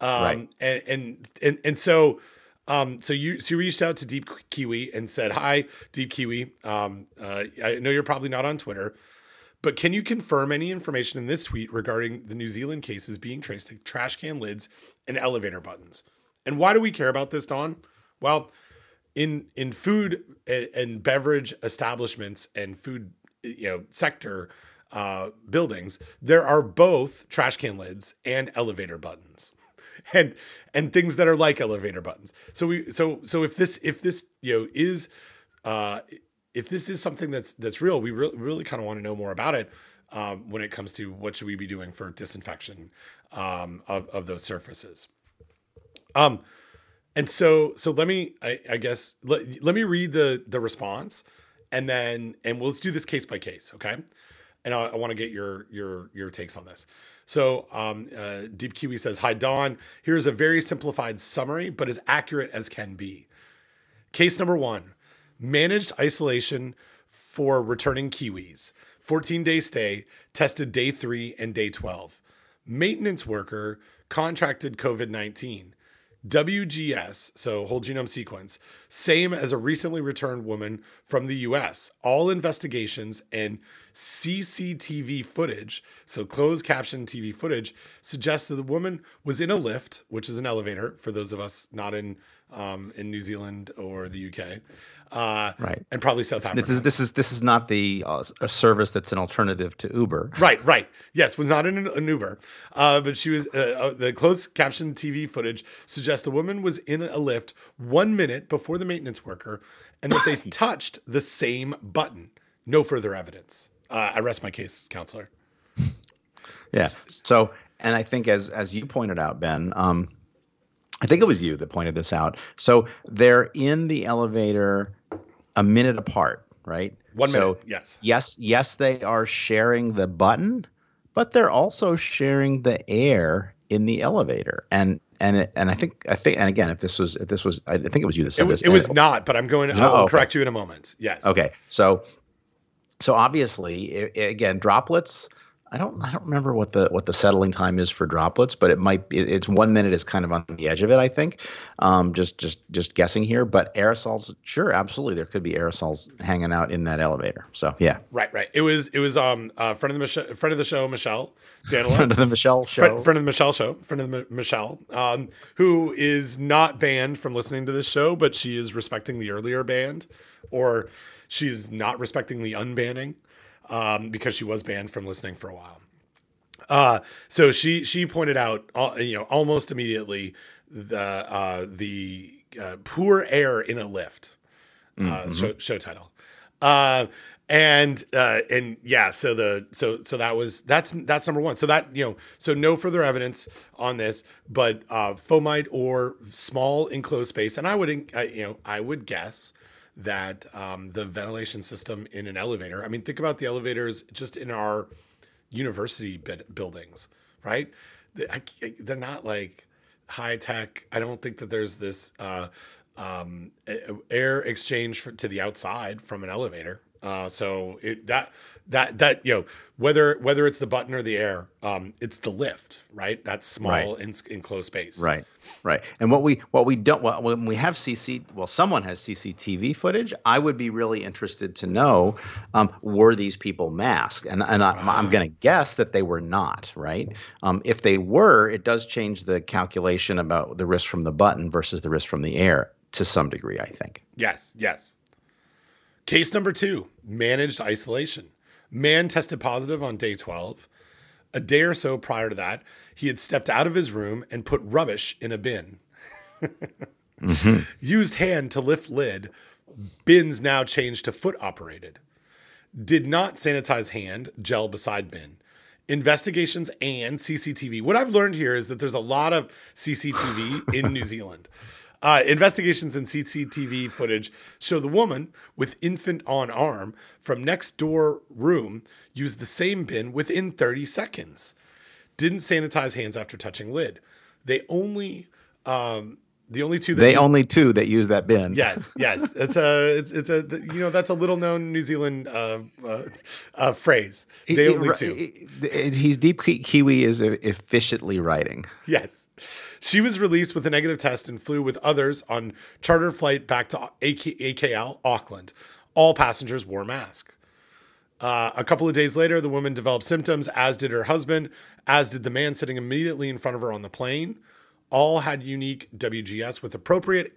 um Right. and and and, and so um, so you so you reached out to Deep Kiwi and said, "Hi, Deep Kiwi. Um, uh, I know you're probably not on Twitter, but can you confirm any information in this tweet regarding the New Zealand cases being traced to trash can lids and elevator buttons? And why do we care about this, Don? Well, in in food and, and beverage establishments and food you know sector uh, buildings, there are both trash can lids and elevator buttons. And and things that are like elevator buttons. So we so so if this if this you know is uh, if this is something that's that's real, we really really kind of want to know more about it um, when it comes to what should we be doing for disinfection um, of of those surfaces. Um, and so so let me I, I guess let, let me read the the response, and then and we'll let's do this case by case, okay? and I, I want to get your your your takes on this. So, um, uh, Deep Kiwi says, "Hi Don. Here's a very simplified summary, but as accurate as can be. Case number one: managed isolation for returning Kiwis. 14 day stay, tested day three and day 12. Maintenance worker contracted COVID 19. WGS, so whole genome sequence, same as a recently returned woman from the US. All investigations and CCTV footage, so closed caption TV footage, suggests that the woman was in a lift, which is an elevator for those of us not in um, in New Zealand or the UK, uh, Right. and probably South Africa. This is this is this is not the uh, a service that's an alternative to Uber. Right, right. Yes, was not in an, an Uber, uh, but she was. Uh, uh, the closed caption TV footage suggests the woman was in a lift one minute before the maintenance worker, and that they touched the same button. No further evidence. Uh, I rest my case, counselor. Yeah. So, and I think as as you pointed out, Ben, um, I think it was you that pointed this out. So they're in the elevator a minute apart, right? One so, minute. Yes. Yes, yes, they are sharing the button, but they're also sharing the air in the elevator. And and and I think I think and again, if this was if this was I think it was you that said It was, this. it was and- not, but I'm going. No? I'll Okay. correct you in a moment. Yes. Okay, so so obviously, i i- again, droplets. I don't I don't remember what the what the settling time is for droplets, but it might be it's one minute is kind of on the edge of it. I think, um, just just just guessing here. But aerosols, sure, absolutely, there could be aerosols hanging out in that elevator. So yeah, Right. Right. It was. It was. Um. Uh, friend of the Mich- friend of the show, Michelle Danyluk. friend of the Michelle show. friend, friend of the Michelle show, friend of the Mi- Michelle, um, who is not banned from listening to this show, but she is respecting the earlier band, or she's not respecting the unbanning um, because she was banned from listening for a while. Uh, so she she pointed out, uh, you know, almost immediately the uh, the uh, poor air in a lift uh, show, show title. Uh, and uh, and yeah, so the so so that was that's that's number one. So that you know, so no further evidence on this, but uh, fomite or small enclosed space, and I would you know I would guess that um, the ventilation system in an elevator. I mean, think about the elevators just in our university buildings, right? They're not like high tech. I don't think that there's this uh, um, air exchange for, to the outside from an elevator. Uh, so it, that that that you know whether whether it's the button or the air, um, it's the lift, right? That small Right. en- enclosed space, Right, right. And what we what we don't well, when we have CC well, someone has CCTV footage. I would be really interested to know um, were these people masked? And and I, I'm going to guess that they were not. Right. Um, if they were, it does change the calculation about the risk from the button versus the risk from the air to some degree. I think. Yes, yes. Case number two managed isolation. Man tested positive on day 12. A day or so prior to that, he had stepped out of his room and put rubbish in a bin. Mm-hmm. Used hand to lift lid. Bins now changed to foot operated. Did not sanitize hand, gel beside bin. Investigations and CCTV. What I've learned here is that there's a lot of CCTV in New Zealand. Uh, investigations and CCTV footage show the woman with infant on arm from next door room used the same bin within 30 seconds. Didn't sanitize hands after touching lid. They only, um, the only two that They used- only two that use that bin. Yes, yes. It's a, it's, it's a, you know, that's a little known New Zealand uh, uh, uh, phrase. They he- only two. he- he- He's deep Kiwi is efficiently writing. Yes. She was released with a negative test and flew with others on charter flight back to AK, AKL, Auckland. All passengers wore masks. Uh, a couple of days later, the woman developed symptoms, as did her husband, as did the man sitting immediately in front of her on the plane. All had unique WGS with appropriate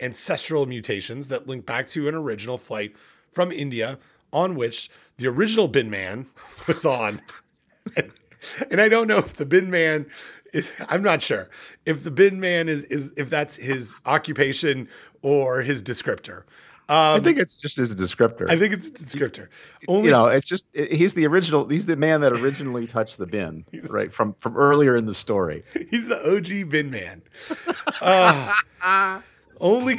ancestral mutations that link back to an original flight from India on which the original bin man was on. and, and I don't know if the bin man is I'm not sure if the bin man is is if that's his occupation or his descriptor. I Um, think it's just as a descriptor. I think it's a descriptor. Only you know, it's just it- he's the original. He's the man that originally touched the bin, right from from earlier in the story. He's the OG bin man. Uh, only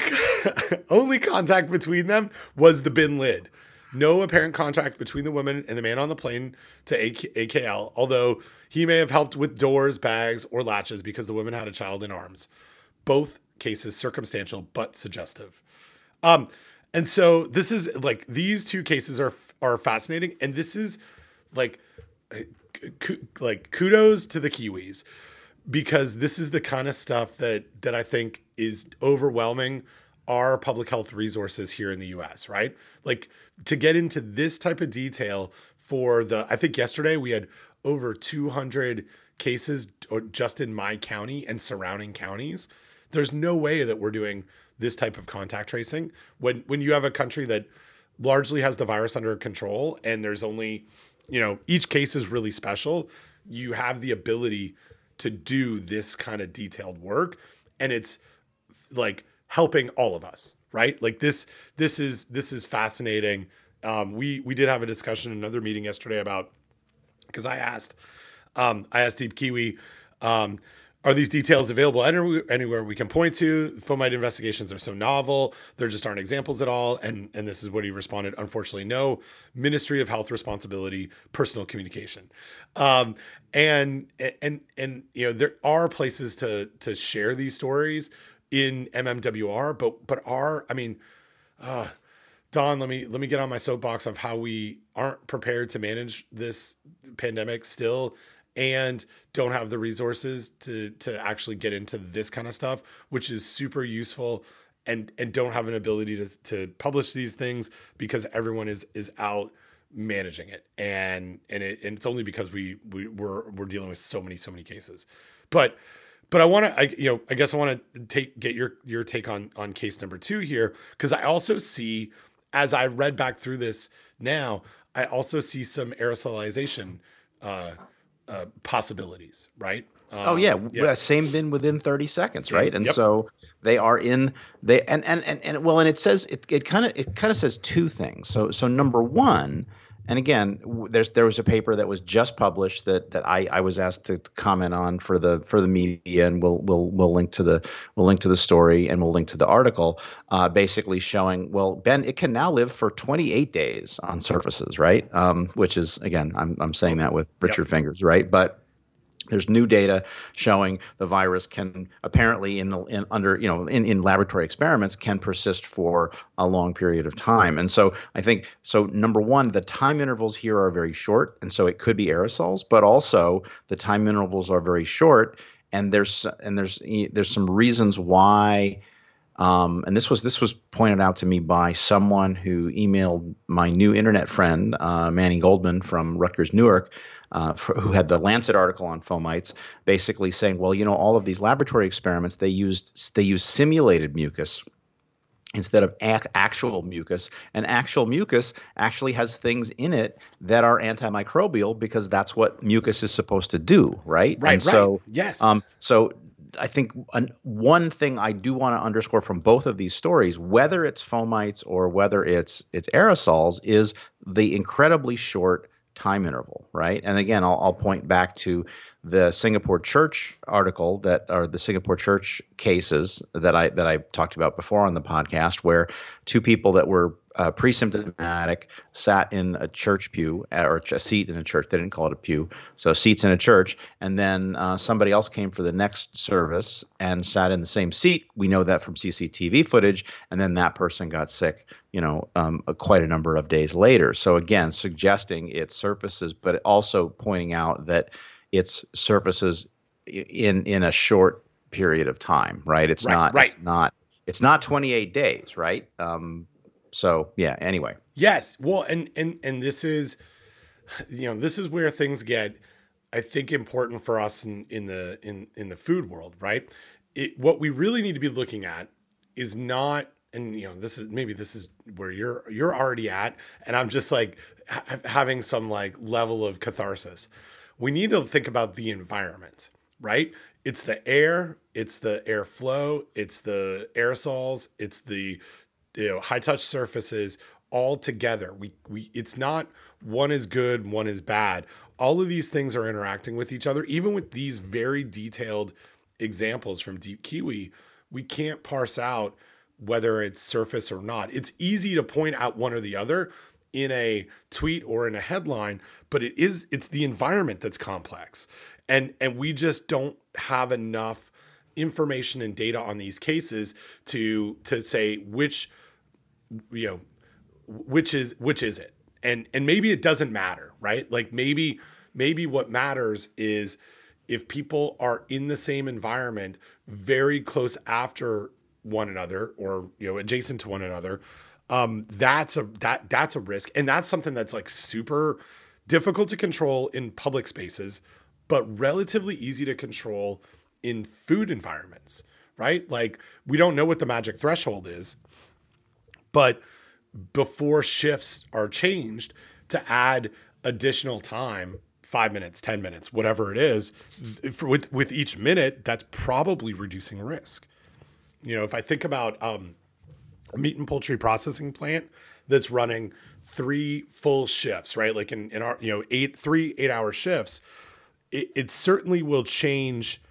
only contact between them was the bin lid. no apparent contact between the woman and the man on the plane to AK- AKL, although he may have helped with doors, bags, or latches because the woman had a child in arms. Both cases circumstantial but suggestive. Um, and so this is like these two cases are are fascinating, and this is like like kudos to the Kiwis because this is the kind of stuff that that I think is overwhelming our public health resources here in the US, right? Like to get into this type of detail for the I think yesterday we had over 200 cases just in my county and surrounding counties. There's no way that we're doing this type of contact tracing. When when you have a country that largely has the virus under control and there's only you know each case is really special you have the ability to do this kind of detailed work. And it's like helping all of us right? Like this this is this is fascinating. Um, we we did have a discussion in another meeting yesterday about because i asked um, i asked deep kiwi um, are these details available anywhere we can point to? Fomite investigations are so novel. There just aren't examples at all. And, and this is what he responded. Unfortunately, no. Ministry of Health responsibility, personal communication. Um, and, and, and, you know, there are places to, to share these stories in MMWR, but, but are, I mean, uh, Don, let me let me get on my soapbox of how we aren't prepared to manage this pandemic still and don't have the resources to to actually get into this kind of stuff, which is super useful and and don't have an ability to to publish these things because everyone is is out managing it. And and it and it's only because we we we're we're dealing with so many so many cases. But but I want to, I, you know, I guess I want to take get your your take on on case number two here because I also see as I read back through this now, I also see some aerosolization uh, uh, possibilities, right? Um, oh yeah. Um, yeah. same bin within 30 seconds, same. right? And yep. so they are in they and and and, and well, and it says it it kind of it kind of says two things. So so number one, and again, there's there was a paper that was just published that that I, I was asked to comment on for the for the media, and we'll we'll we'll link to the we'll link to the story and we'll link to the article, uh, basically showing well, Ben, it can now live for 28 days on surfaces, right? Um, which is again, I'm I'm saying that with Richard yep. fingers, right? But there's new data showing the virus can apparently in, the in under you know in, in laboratory experiments can persist for a long period of time. And so i think so number one the time intervals here are very short and so it could be aerosols but also the time intervals are very short and there's and there's there's some reasons why um, and this was this was pointed out to me by someone who emailed my new internet friend uh, Manny Goldman from Rutgers Newark, uh, for, who had the Lancet article on fomites, basically saying, well, you know, all of these laboratory experiments they used they used simulated mucus instead of ac- actual mucus. And actual mucus actually has things in it that are antimicrobial because that's what mucus is supposed to do, right? Right. And right. so, yes. Um, so I think an, one thing I do want to underscore from both of these stories, whether it's fomites or whether it's it's aerosols, is the incredibly short time interval, right? And again, I'll, I'll point back to the Singapore Church article that are the Singapore Church cases that I that I talked about before on the podcast, where two people that were uh, pre-symptomatic sat in a church pew or a seat in a church. They didn't call it a pew, so seats in a church. And then uh, somebody else came for the next service and sat in the same seat. We know that from CCTV footage. And then that person got sick, you know, um, quite a number of days later. So again, suggesting it surfaces, but also pointing out that it's surfaces in in a short period of time, right? It's right, not right. It's not it's not 28 days, right? Um, so yeah. Anyway. Yes. Well, and and and this is, you know, this is where things get, I think, important for us in in the in in the food world, right? It, what we really need to be looking at is not and you know this is maybe this is where you're you're already at and i'm just like ha- having some like level of catharsis we need to think about the environment right it's the air it's the airflow it's the aerosols it's the you know high touch surfaces all together. We we it's not one is good, one is bad. All of these things are interacting with each other. Even with these very detailed examples from Deep Kiwi, we can't parse out whether it's surface or not. It's easy to point out one or the other. in a tweet or in a headline, but it is it's the environment that's complex. And and we just don't have enough information and data on these cases to to say which you know which is which is it? And and maybe it doesn't matter right? Like maybe maybe what matters is if people are in the same environment very close after one another or you know adjacent to one another um that's a that that's a risk. And that's something that's like super difficult to control in public spaces but relatively easy to control in food environments right? Like we don't know what the magic threshold is but before shifts are changed to add additional time five minutes, 10 minutes, whatever it is, with, with each minute, that's probably reducing risk. You know, if I think about um, a meat and poultry processing plant that's running three full shifts, right? Like in, in our, you know, eight, three eight hour shifts, it, it certainly will change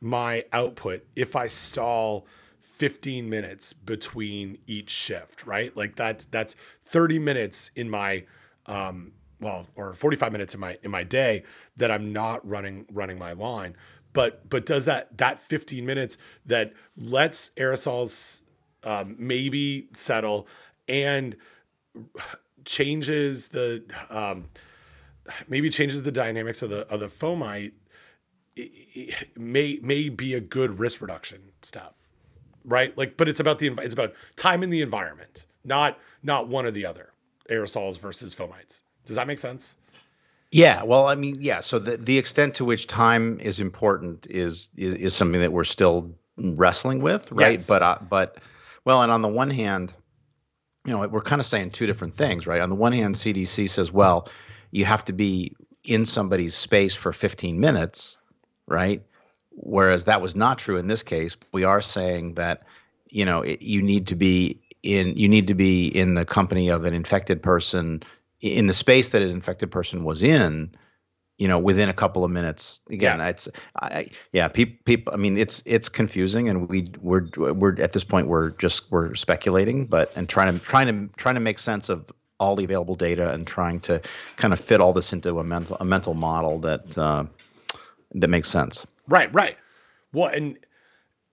my output if I stall 15 minutes between each shift, right? Like that's that's 30 minutes in my um well, or 45 minutes in my in my day that I'm not running running my line. But but does that that 15 minutes that lets aerosols um, maybe settle and changes the um, maybe changes the dynamics of the of the fomite it, it may may be a good risk reduction step right like but it's about the it's about time in the environment not not one or the other aerosols versus fomites does that make sense? Yeah, well, I mean, yeah. So the the extent to which time is important is is, is something that we're still wrestling with, right? Yes. But uh, but well, and on the one hand, you know, we're kind of saying two different things, right? On the one hand, CDC says, well, you have to be in somebody's space for 15 minutes, right? Whereas that was not true in this case. We are saying that you know it, you need to be in you need to be in the company of an infected person in the space that an infected person was in you know within a couple of minutes again yeah. it's i yeah people people i mean it's it's confusing and we we're we're at this point we're just we're speculating but and trying to trying to trying to make sense of all the available data and trying to kind of fit all this into a mental a mental model that uh, that makes sense right right well and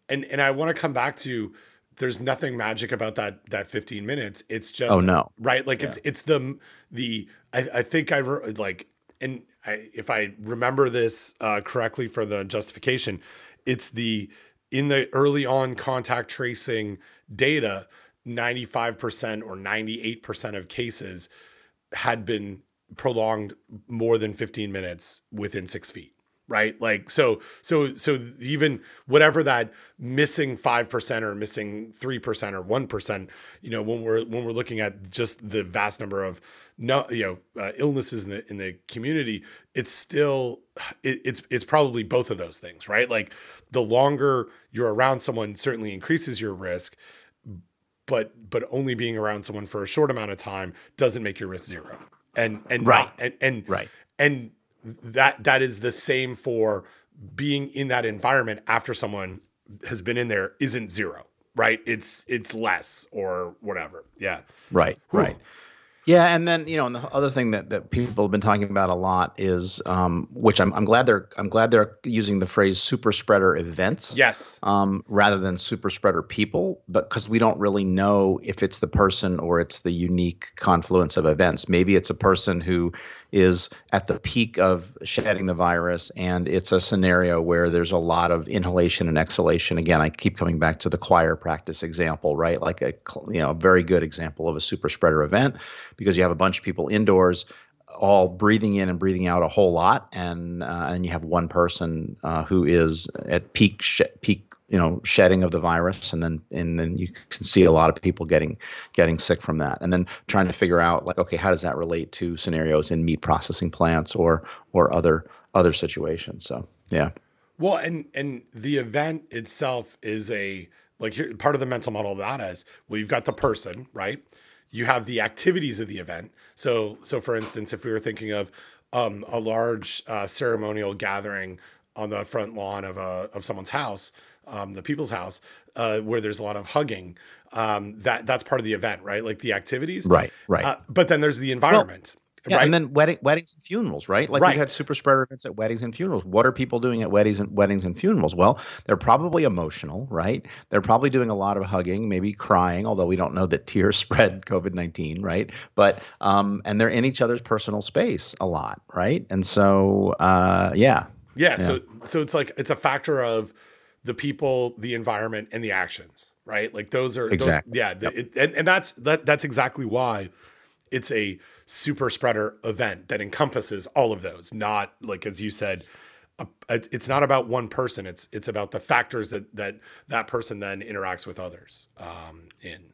and and i want to come back to there's nothing magic about that that 15 minutes. It's just oh no, right? Like yeah. it's it's the the I, I think I re- like and I, if I remember this uh, correctly for the justification, it's the in the early on contact tracing data, 95% or 98% of cases had been prolonged more than 15 minutes within six feet right? Like so so so even whatever that missing 5% or missing 3% or 1% you know when we're when we're looking at just the vast number of no you know uh, illnesses in the in the community it's still it, it's it's probably both of those things right? Like the longer you're around someone certainly increases your risk but but only being around someone for a short amount of time doesn't make your risk zero. And and right. not, and and right. and that that is the same for being in that environment after someone has been in there isn't zero right it's it's less or whatever yeah right Whew. right yeah, and then you know, and the other thing that, that people have been talking about a lot is, um, which I'm, I'm glad they're I'm glad they're using the phrase super spreader events. Yes. Um, rather than super spreader people, but because we don't really know if it's the person or it's the unique confluence of events. Maybe it's a person who is at the peak of shedding the virus, and it's a scenario where there's a lot of inhalation and exhalation. Again, I keep coming back to the choir practice example, right? Like a you know a very good example of a super spreader event because you have a bunch of people indoors all breathing in and breathing out a whole lot, and uh, and you have one person uh, who is at peak sh- peak you know shedding of the virus, and then and then you can see a lot of people getting getting sick from that, and then trying to figure out like okay, how does that relate to scenarios in meat processing plants or or other other situations? So yeah. Well, and and the event itself is a like here, part of the mental model of that is well, you've got the person right you have the activities of the event. So, so for instance, if we were thinking of um, a large uh, ceremonial gathering on the front lawn of a of someone's house, um, the people's house, uh, where there's a lot of hugging. Um, that that's part of the event, right? Like the activities, Right, right. Uh, but then there's the environment, Yeah, right? and then wedding, weddings and funerals, right? Like Right. we've had super spreader events at weddings and funerals. What are people doing at weddings and weddings and funerals? Well, they're probably emotional, right? They're probably doing a lot of hugging, maybe crying, although we don't know that tears spread COVID nineteen, right? But um, and they're in each other's personal space a lot, right? And so, uh, yeah, Yeah, so so it's like it's a factor of the people, the environment, and the actions, right? Like those are those- Exactly. yeah, the, it, and and that's that that's exactly why it's a super spreader event that encompasses all of those. Not like as you said, a, it- it's not about one person. It's it's about the factors that that that person then interacts with others um, in.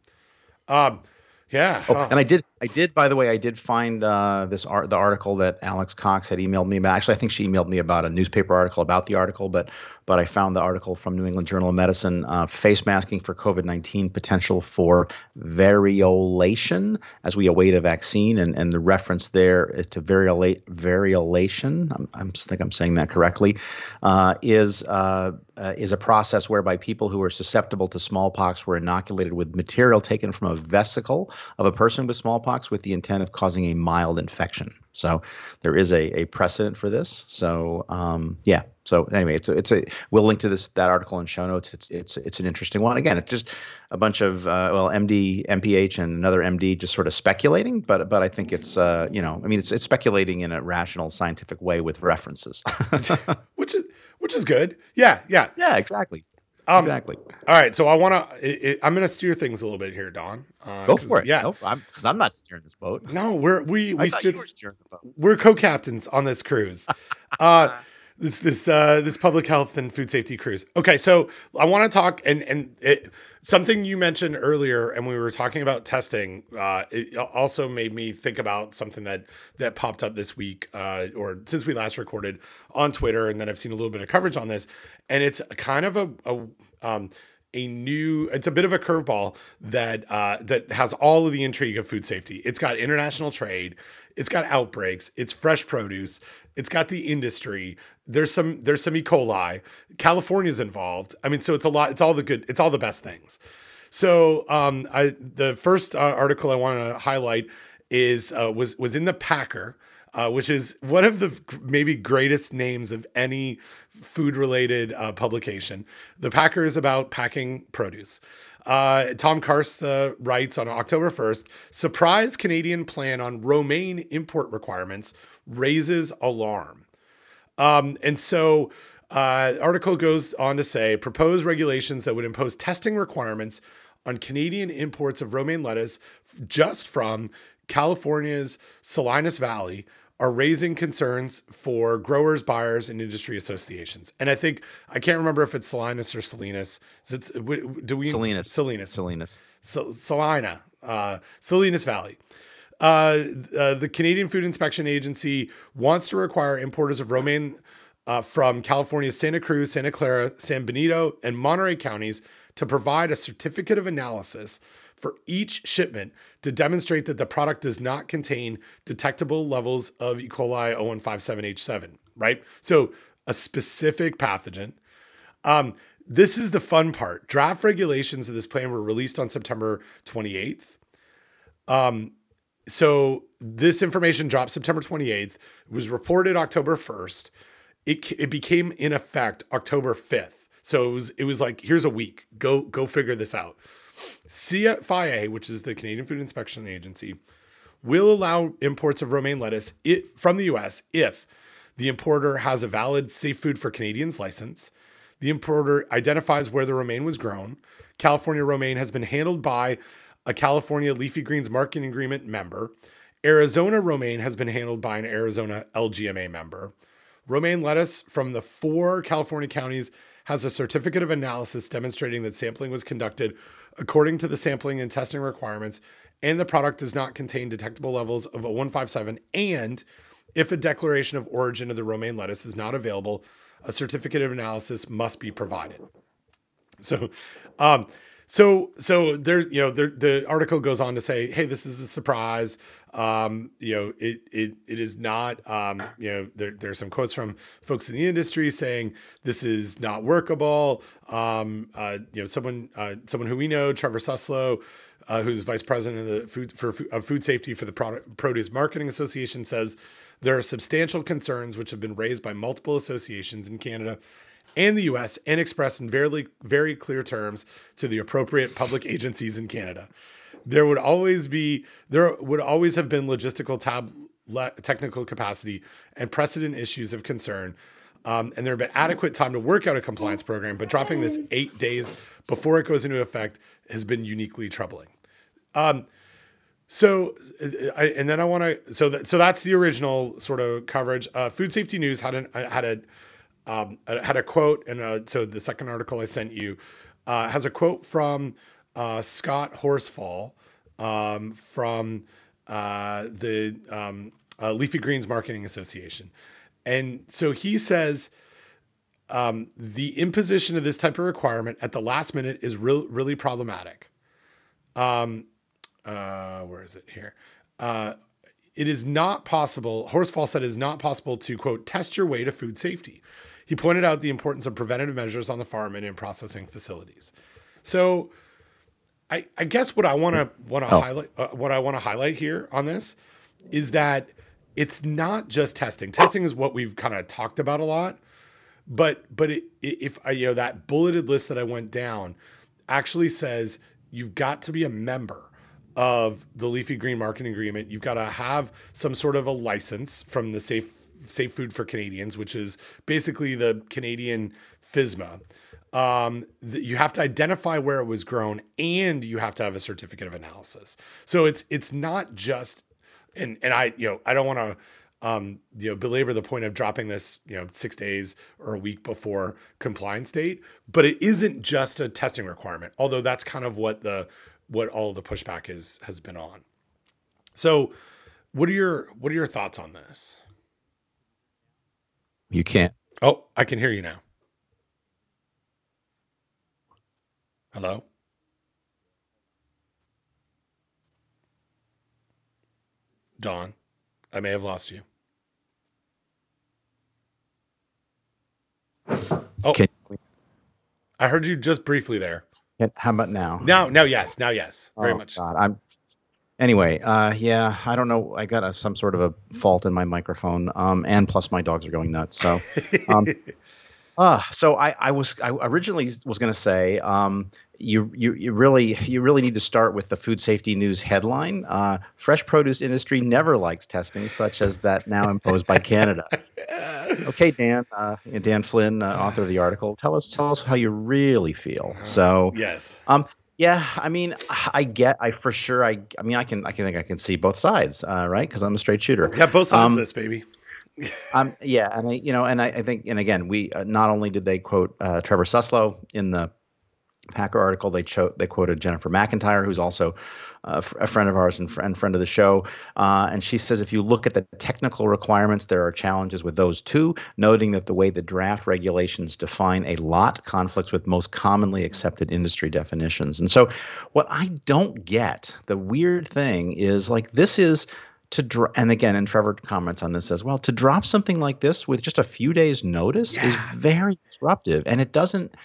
Um, yeah. Oh, and I did, I did. By the way, I did find uh, this art, the article that Alex Cox had emailed me about. Actually, I think she emailed me about a newspaper article about the article, but but I found the article from New England Journal of Medicine: uh, face masking for COVID nineteen potential for variolation as we await a vaccine, and and the reference there is to variolate variolation. I'm, I'm think I'm saying that correctly. Uh, is uh, uh, is a process whereby people who are susceptible to smallpox were inoculated with material taken from a vesicle of a person with smallpox with the intent of causing a mild infection. So there is a, a precedent for this. So um, yeah. So anyway, it's a, it's a we'll link to this that article in show notes. It's it's it's an interesting one. Again, it's just a bunch of uh, well MD MPH and another MD just sort of speculating, but but I think it's uh, you know I mean it's it's speculating in a rational scientific way with references. which is which is good. Yeah, yeah. yeah, exactly. Um, exactly. All right, so I want to. I'm going to steer things a little bit here, Don. Uh, Go for it. Yeah. because I'm, 'cause I'm not steering this boat. No, we're we I we steer were steering the boat. we're co-captains on this cruise. Uh, this this uh, this public health and food safety cruise. Okay, so I want to talk and and it, something you mentioned earlier, and we were talking about testing. Uh, it also made me think about something that that popped up this week, uh, or since we last recorded on Twitter, and then I've seen a little bit of coverage on this, and it's kind of a, a um, a new it's a bit of a curveball that uh, that has all of the intrigue of food safety it's got international trade it's got outbreaks it's fresh produce it's got the industry. There's some there's some e. coli. California's involved. I mean so it's a lot it's all the good it's all the best things. So um, I, the first uh, article i want to highlight is uh, was was in the packer uh, which is one of the maybe greatest names of any food related uh, publication. The Packer is about packing produce. Uh, Tom Karst uh, writes on October 1st surprise Canadian plan on romaine import requirements raises alarm. Um, and so, uh, article goes on to say proposed regulations that would impose testing requirements on Canadian imports of romaine lettuce just from California's Salinas Valley are raising concerns for growers, buyers, and industry associations. And I think I can't remember if it's Salinas or Salinas. Is it, w- w- do we Salinas. Salinas. Salinas. Sal- Salina, uh, Salinas Valley. Uh, uh, the Canadian Food Inspection Agency wants to require importers of romaine uh, from California's Santa Cruz, Santa Clara, San Benito, and Monterey counties to provide a certificate of analysis for each shipment to demonstrate that the product does not contain detectable levels of E. coli 0157H7, right? So a specific pathogen. Um, this is the fun part. Draft regulations of this plan were released on September 28th. Um, so this information dropped September 28th. It was reported October 1st. It, it became in effect October 5th. So it was it was like here's a week. Go go figure this out. CFIA, which is the Canadian Food Inspection Agency, will allow imports of romaine lettuce it, from the US if the importer has a valid Safe Food for Canadians license, the importer identifies where the romaine was grown, California romaine has been handled by a California leafy greens marketing agreement member, Arizona romaine has been handled by an Arizona LGMA member. Romaine lettuce from the four California counties has a certificate of analysis demonstrating that sampling was conducted according to the sampling and testing requirements, and the product does not contain detectable levels of a 157. And if a declaration of origin of the romaine lettuce is not available, a certificate of analysis must be provided. So, um, so so there, you know, there, the article goes on to say, hey, this is a surprise. Um, you know, it it it is not. Um, you know, there there's some quotes from folks in the industry saying this is not workable. Um, uh, you know, someone uh, someone who we know, Trevor Suslow, uh, who's vice president of the food for of food safety for the Product, Produce Marketing Association, says there are substantial concerns which have been raised by multiple associations in Canada and the US and expressed in very, very clear terms to the appropriate public agencies in Canada. There would always be, there would always have been logistical tab, technical capacity and precedent issues of concern. Um, and there have been adequate time to work out a compliance program, but dropping this eight days before it goes into effect has been uniquely troubling. Um, so, I, and then I want to. So that so that's the original sort of coverage. Uh, Food Safety News had an had a um, had a quote, and uh, so the second article I sent you uh, has a quote from uh, Scott Horsfall um, from uh, the um, uh, Leafy Greens Marketing Association, and so he says. Um, the imposition of this type of requirement at the last minute is real, really problematic. Um, where is it here? It is not possible, Horsfall said it is not possible to, quote, test your way to food safety. He pointed out the importance of preventative measures on the farm and in processing facilities. So, I, I guess what I want to want to oh. highlight uh, what I want to highlight here on this is that it's not just testing. Testing is what we've kind of talked about a lot, but but it, if I, you know that bulleted list that I went down actually says you've got to be a member of the Leafy Green Marketing Agreement. You've got to have some sort of a license from the Safe Safe Food for Canadians, which is basically the Canadian FSMA. Um, you have to identify where it was grown, and you have to have a certificate of analysis. So it's it's not just, and and I you know I don't want to um, you know, belabor the point of dropping this, you know, six days or a week before compliance date, but it isn't just a testing requirement. Although that's kind of what the what all the pushback is has been on. So, what are your what are your thoughts on this? You can't. Oh, I can hear you now. Hello? Don, I may have lost you. Oh, can, I heard you just briefly there. how about now? Now, now, yes, now, yes, very oh, much. God, I'm Anyway, uh, yeah, I don't know. I got a, some sort of a fault in my microphone, um, and plus my dogs are going nuts. So, um, uh, so I, I was I originally was going to say um, you, you you really you really need to start with the food safety news headline. Uh, fresh produce industry never likes testing, such as that now imposed by Canada. okay, Dan, uh, Dan Flynn, uh, author of the article, tell us tell us how you really feel. So yes, um, yeah, I mean, I get, I for sure, I, I mean, I can, I can think I can see both sides, uh, right? Because I'm a straight shooter. Yeah, both sides um, of this, baby. um, yeah, and I, you know, and I, I think, and again, we uh, not only did they quote uh, Trevor Suslow in the Packer article, they cho- they quoted Jennifer McEntire, who's also a friend of ours and friend, friend of the show. Uh, and she says if you look at the technical requirements, there are challenges with those too, noting that the way the draft regulations define a lot conflicts with most commonly accepted industry definitions. And so, what I don't get, the weird thing is like this is to dr- and again and trevor comments on this as well to drop something like this with just a few days notice yeah. is very disruptive and it doesn't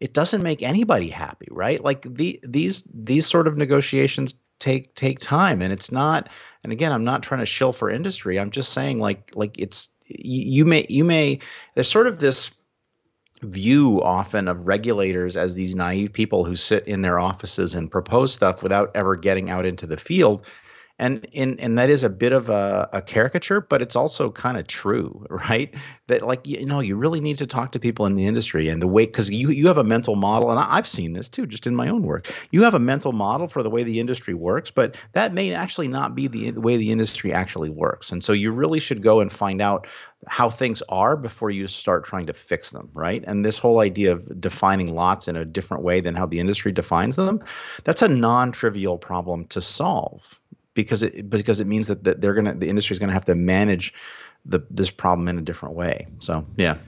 it doesn't make anybody happy, right? Like the these these sort of negotiations take take time, and it's not. And again, I'm not trying to shill for industry. I'm just saying like like it's you, you may you may there's sort of this view often of regulators as these naive people who sit in their offices and propose stuff without ever getting out into the field and and and that is a bit of a, a caricature but it's also kind of true right? That like you know you really need to talk to people in the industry and the way because you you have a mental model and i've seen this too just in my own work. You have a mental model for the way the industry works but that may actually not be the, the way the industry actually works. And so you really should go and find out how things are before you start trying to fix them right? And this whole idea of defining lots in a different way than how the industry defines them that's a non-trivial problem to solve because it because it means that, that they're gonna the industry is gonna have to manage the this problem in a different way. So yeah.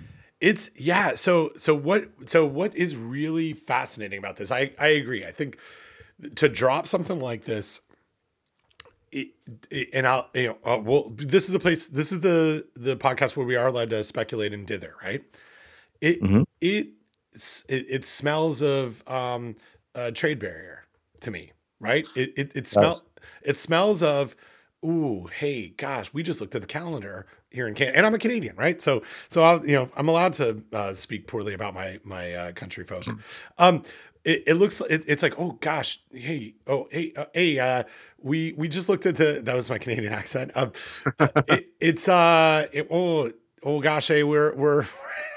It's yeah. So so what so what is really fascinating about this? I I agree. I think to drop something like this it, it, and I'll you know uh, well this is a place this is the the podcast where we are allowed to speculate and dither right it Mhm. it, it it smells of um a trade barrier to me right? It it, it smells it smells of ooh hey gosh we just looked at the calendar here in Canada and I'm a Canadian right? So so I'll you know I'm allowed to uh, speak poorly about my my uh, country folk. Um it, it looks it, it's like oh gosh hey oh hey uh, hey uh we we just looked at the that was my Canadian accent um it, it's uh it, oh oh gosh hey we're we're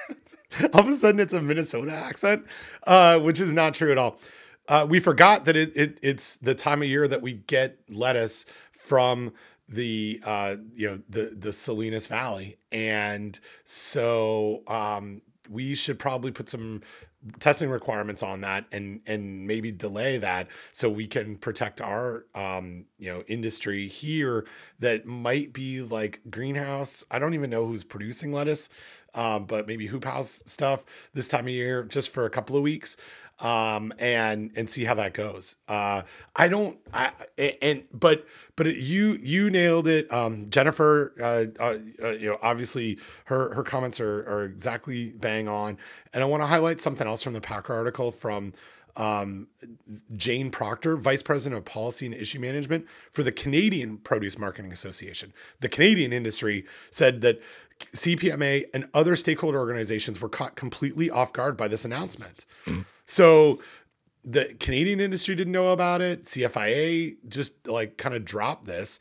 all of a sudden it's a Minnesota accent uh which is not true at all uh we forgot that it, it it's the time of year that we get lettuce from the uh you know the the Salinas Valley. And so um we should probably put some testing requirements on that and and maybe delay that so we can protect our um you know industry here that might be like greenhouse. I don't even know who's producing lettuce um but maybe hoop house stuff this time of year just for a couple of weeks um and and see how that goes. Uh i don't i and but but it, you you nailed it um jennifer uh, uh, uh you know obviously her her comments are are exactly bang on and i want to highlight something else from the packer article from um, Jane Proctor, Vice President of Policy and Issue Management for the Canadian Produce Marketing Association. The Canadian industry said that CPMA and other stakeholder organizations were caught completely off guard by this announcement. So the Canadian industry didn't know about it. CFIA just like kind of dropped this.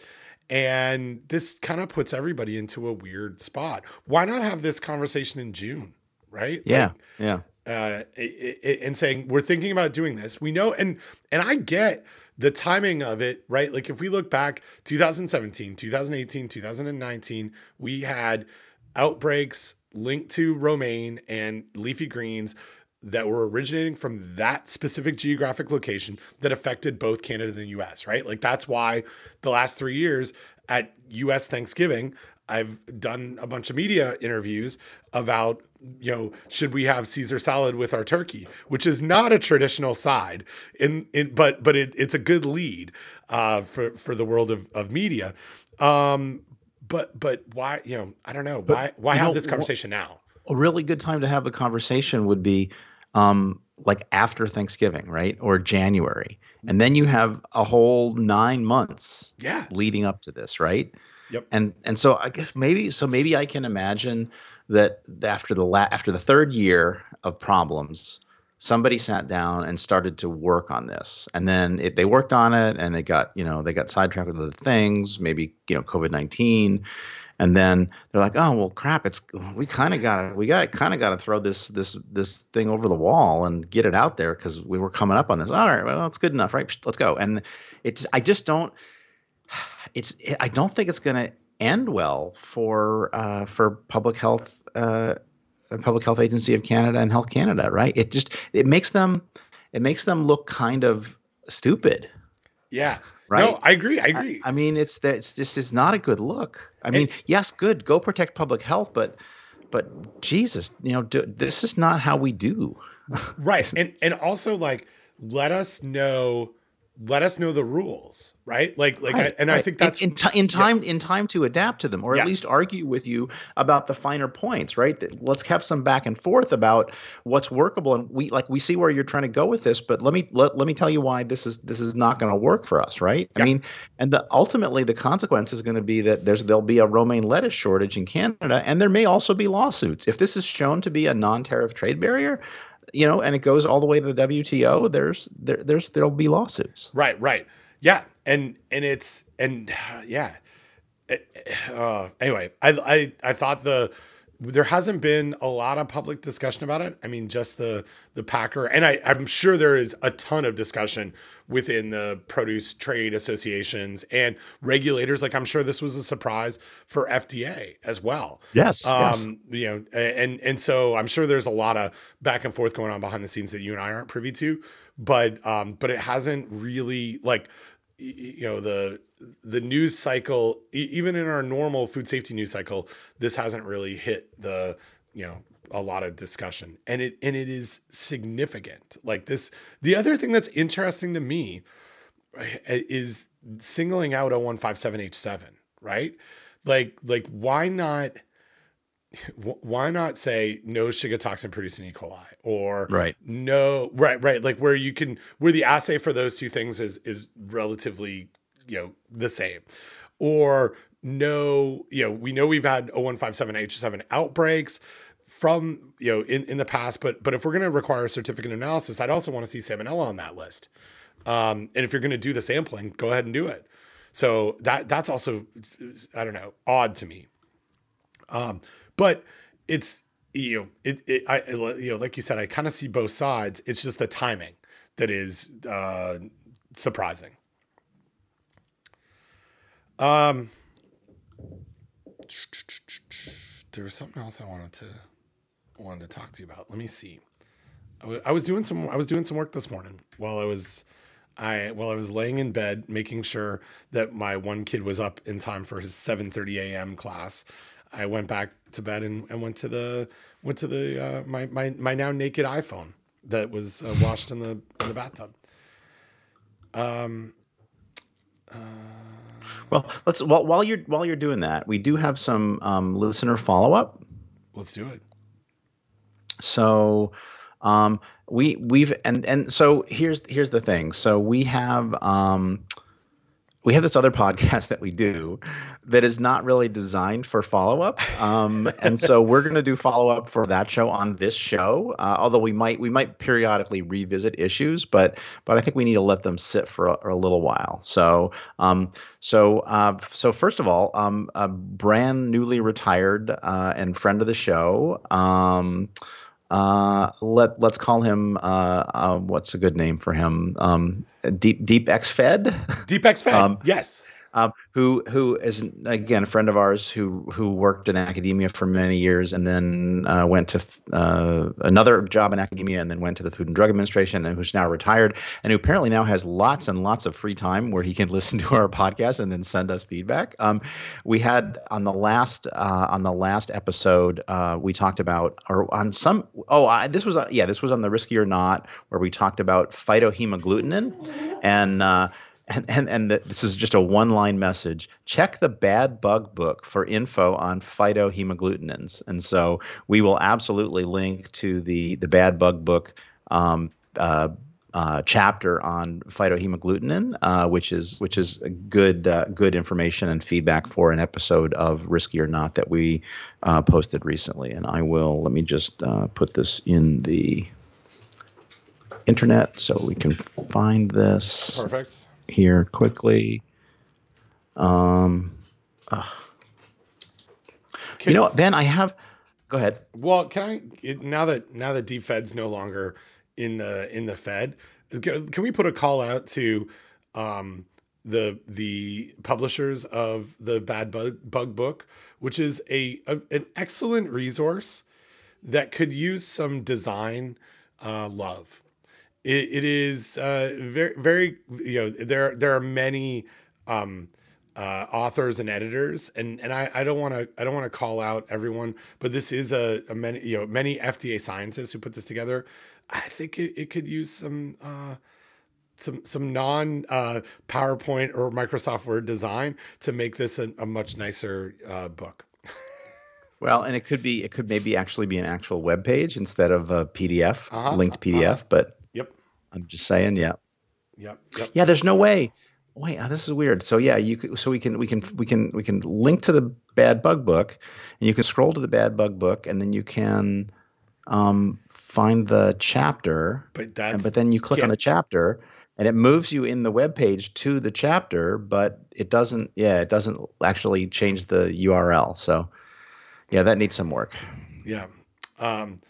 And this kind of puts everybody into a weird spot. Why not have this conversation in June? Right? Yeah, Like, yeah. uh, i- i- and saying we're thinking about doing this. We know, and and I get the timing of it, right? Like if we look back, 2017, 2018, 2019, we had outbreaks linked to romaine and leafy greens that were originating from that specific geographic location that affected both Canada and the US, right? Like that's why the last three years at US Thanksgiving, I've done a bunch of media interviews about, you know, should we have Caesar salad with our turkey, which is not a traditional side, in, in but but it, it's a good lead uh, for for the world of, of media. Um, but but why, you know, I don't know why why have know, this wh- conversation now? a really good time to have the conversation would be um, like after Thanksgiving, right? Or January. And then you have a whole nine months Yeah, leading up to this, right? Yep. And and so I guess maybe so maybe I can imagine that after the la- after the third year of problems, somebody sat down and started to work on this, and then it, they worked on it, and they got you know they got sidetracked with other things, maybe you know COVID nineteen, and then they're like, oh well, crap, it's we kind of got to we got kind of got to throw this this this thing over the wall and get it out there because we were coming up on this. All right, well, it's good enough, right? Let's go. And it's I just don't it's I don't think it's going to end well for uh, for public health uh, public health agency of Canada and Health Canada, right? It just it makes them it makes them look kind of stupid, yeah. Right? No, I agree. I I, agree. I mean, it's that it's this is not a good look. I mean, yes, good, go protect public health, but but Jesus, you know, do, this is not how we do. right and and also like let us know let us know the rules right? Like like I, Right, and i think that's in, in, ti- in time in time to adapt to them or Yes. at least argue with you about the finer points right? That- let's have some back and forth about what's workable and we like we see where you're trying to go with this but let me let, let me tell you why this is this is not going to work for us right? Yeah. i mean and the ultimately the consequence is going to be that there's there'll be a romaine lettuce shortage in canada and there may also be lawsuits. If this is shown to be a non-tariff trade barrier you know and it goes all the way to the wto there's there, there's there'll be lawsuits. Right right. Yeah and and it's and yeah. Uh, anyway i i i thought the there hasn't been a lot of public discussion about it. I mean, just the the Packer, and I, I'm sure there is a ton of discussion within the produce trade associations and regulators. Like I'm sure this was a surprise for FDA as well. yes yes. um you know and and so i'm sure there's a lot of back and forth going on behind the scenes that you and i aren't privy to but um but it hasn't really like you know the the news cycle e- even in our normal food safety news cycle this hasn't really hit the you know a lot of discussion and it and it is significant like this the other thing that's interesting to me eh, is singling out 0157H7, right? Like like why not why not say no Shiga toxin producing E. coli or right no right right like where you can where the assay for those two things is is relatively you know the same. Or no you know we know we've had 0157H7 outbreaks from you know in, in the past but but if we're going to require a certificate analysis I'd also want to see salmonella on that list. Um, and if you're going to do the sampling go ahead and do it. So that that's also I don't know odd to me. Um, but it's you know it, it I you know like you said I kind of see both sides. It's just the timing that is uh, surprising um there was something else I wanted to wanted to talk to you about. Let me see. I, w- I was doing some I was doing some work this morning while I was I while I was laying in bed making sure that my one kid was up in time for his 7:30 a.m. class. I went back to bed and, and went to the went to the uh, my my my now naked iPhone that was uh, washed in the in the bathtub. Um. Uh, well, let's well, while you're while you're doing that, we do have some um, listener follow up. Let's do it. So, um, we we've and and so here's here's the thing. So we have um, we have this other podcast that we do that is not really designed for follow up, um, and so we're going to do follow up for that show on this show. Uh, although we might we might periodically revisit issues, but but I think we need to let them sit for a, a little while. So um, so uh, so first of all, um, a brand newly retired uh, and friend of the show. Um, uh, let let's call him uh, uh, what's a good name for him? Um, Deep Deep X Fed. Deep X Fed. Um, yes um, who who is again a friend of ours who who worked in academia for many years and then uh, went to uh, another job in academia and then went to the Food and Drug Administration and who's now retired and who apparently now has lots and lots of free time where he can listen to our podcast and then send us feedback. Um, we had on the last uh, on the last episode uh, we talked about or on some oh I, this was yeah this was on the risky or not where we talked about phytohemagglutinin and uh, and and, and the, this is just a one line message check the bad bug book for info on phytohemagglutinins and so we will absolutely link to the the bad bug book um, uh, uh, chapter on phytohemagglutinin, uh, which is which is good uh, good information and feedback for an episode of Risky or Not that we uh, posted recently. And I will let me just uh, put this in the internet so we can find this. Perfect here quickly. Um, uh, you know, Ben, I have. Go ahead. Well, can I now that now that Deep Fed's no longer in the in the Fed, can we put a call out to um, the the publishers of the Bad Bug, Bug book, which is a, a an excellent resource that could use some design uh, love it, it is uh, very very you know there there are many um, uh, authors and editors and and I, I don't want to I don't want to call out everyone but this is a, a, many you know many FDA scientists who put this together I think it, it could use some uh, some some non uh, PowerPoint or Microsoft Word design to make this a, a much nicer uh, book. Well, and it could be it could maybe actually be an actual web page instead of a PDF uh-huh, linked PDF, uh-huh. but I'm just saying, yeah. Yep. yep. Yeah, there's no way. Wait, oh, this is weird. So yeah, you could, so we can we can we can we can link to the bad bug book, and you can scroll to the bad bug book, and then you can um, find the chapter. But that's and, but then you click yeah. on the chapter, and it moves you in the web page to the chapter, but it doesn't. Yeah, it doesn't actually change the URL. So yeah, that needs some work. Yeah. Um,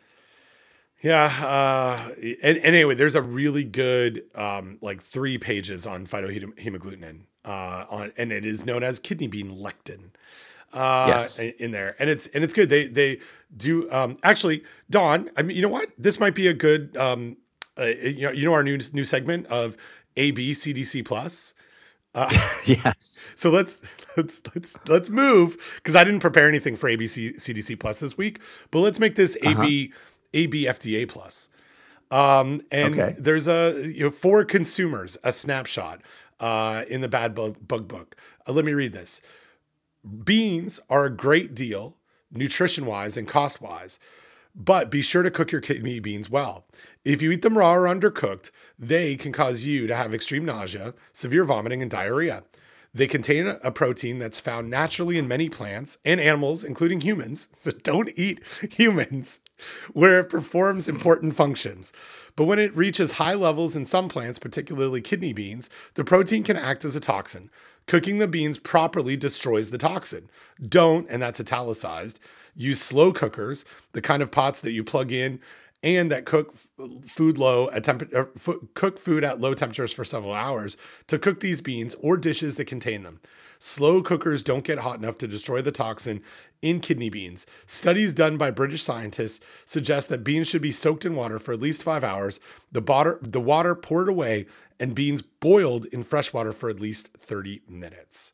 yeah. Uh, and, and, anyway, there's a really good, um, like three pages on phytohemagglutinin, uh, on, and it is known as kidney bean lectin. Uh, yes. in there, and it's and it's good. They they do um, actually, Don. I mean, you know what? This might be a good um, uh, you know you know our new new segment of AB CDC plus. Uh, yes. So let's let's let's let's move because I didn't prepare anything for ABC CDC plus this week, but let's make this uh-huh. AB AB FDA plus. Um, and okay. there's a you know for consumers a snapshot uh, in the Bad Bug, Bug book. Uh, let me read this. Beans are a great deal, nutrition wise and cost wise, but be sure to cook your kidney beans well. If you eat them raw or undercooked, they can cause you to have extreme nausea, severe vomiting, and diarrhea. They contain a protein that's found naturally in many plants and animals, including humans. So don't eat humans where it performs important functions. But when it reaches high levels in some plants, particularly kidney beans, the protein can act as a toxin. Cooking the beans properly destroys the toxin. Don't, and that's italicized, use slow cookers, the kind of pots that you plug in and that cook food low at temp- uh, cook food at low temperatures for several hours to cook these beans or dishes that contain them. Slow cookers don't get hot enough to destroy the toxin in kidney beans. Studies done by British scientists suggest that beans should be soaked in water for at least five hours, the water, the water poured away, and beans boiled in fresh water for at least 30 minutes.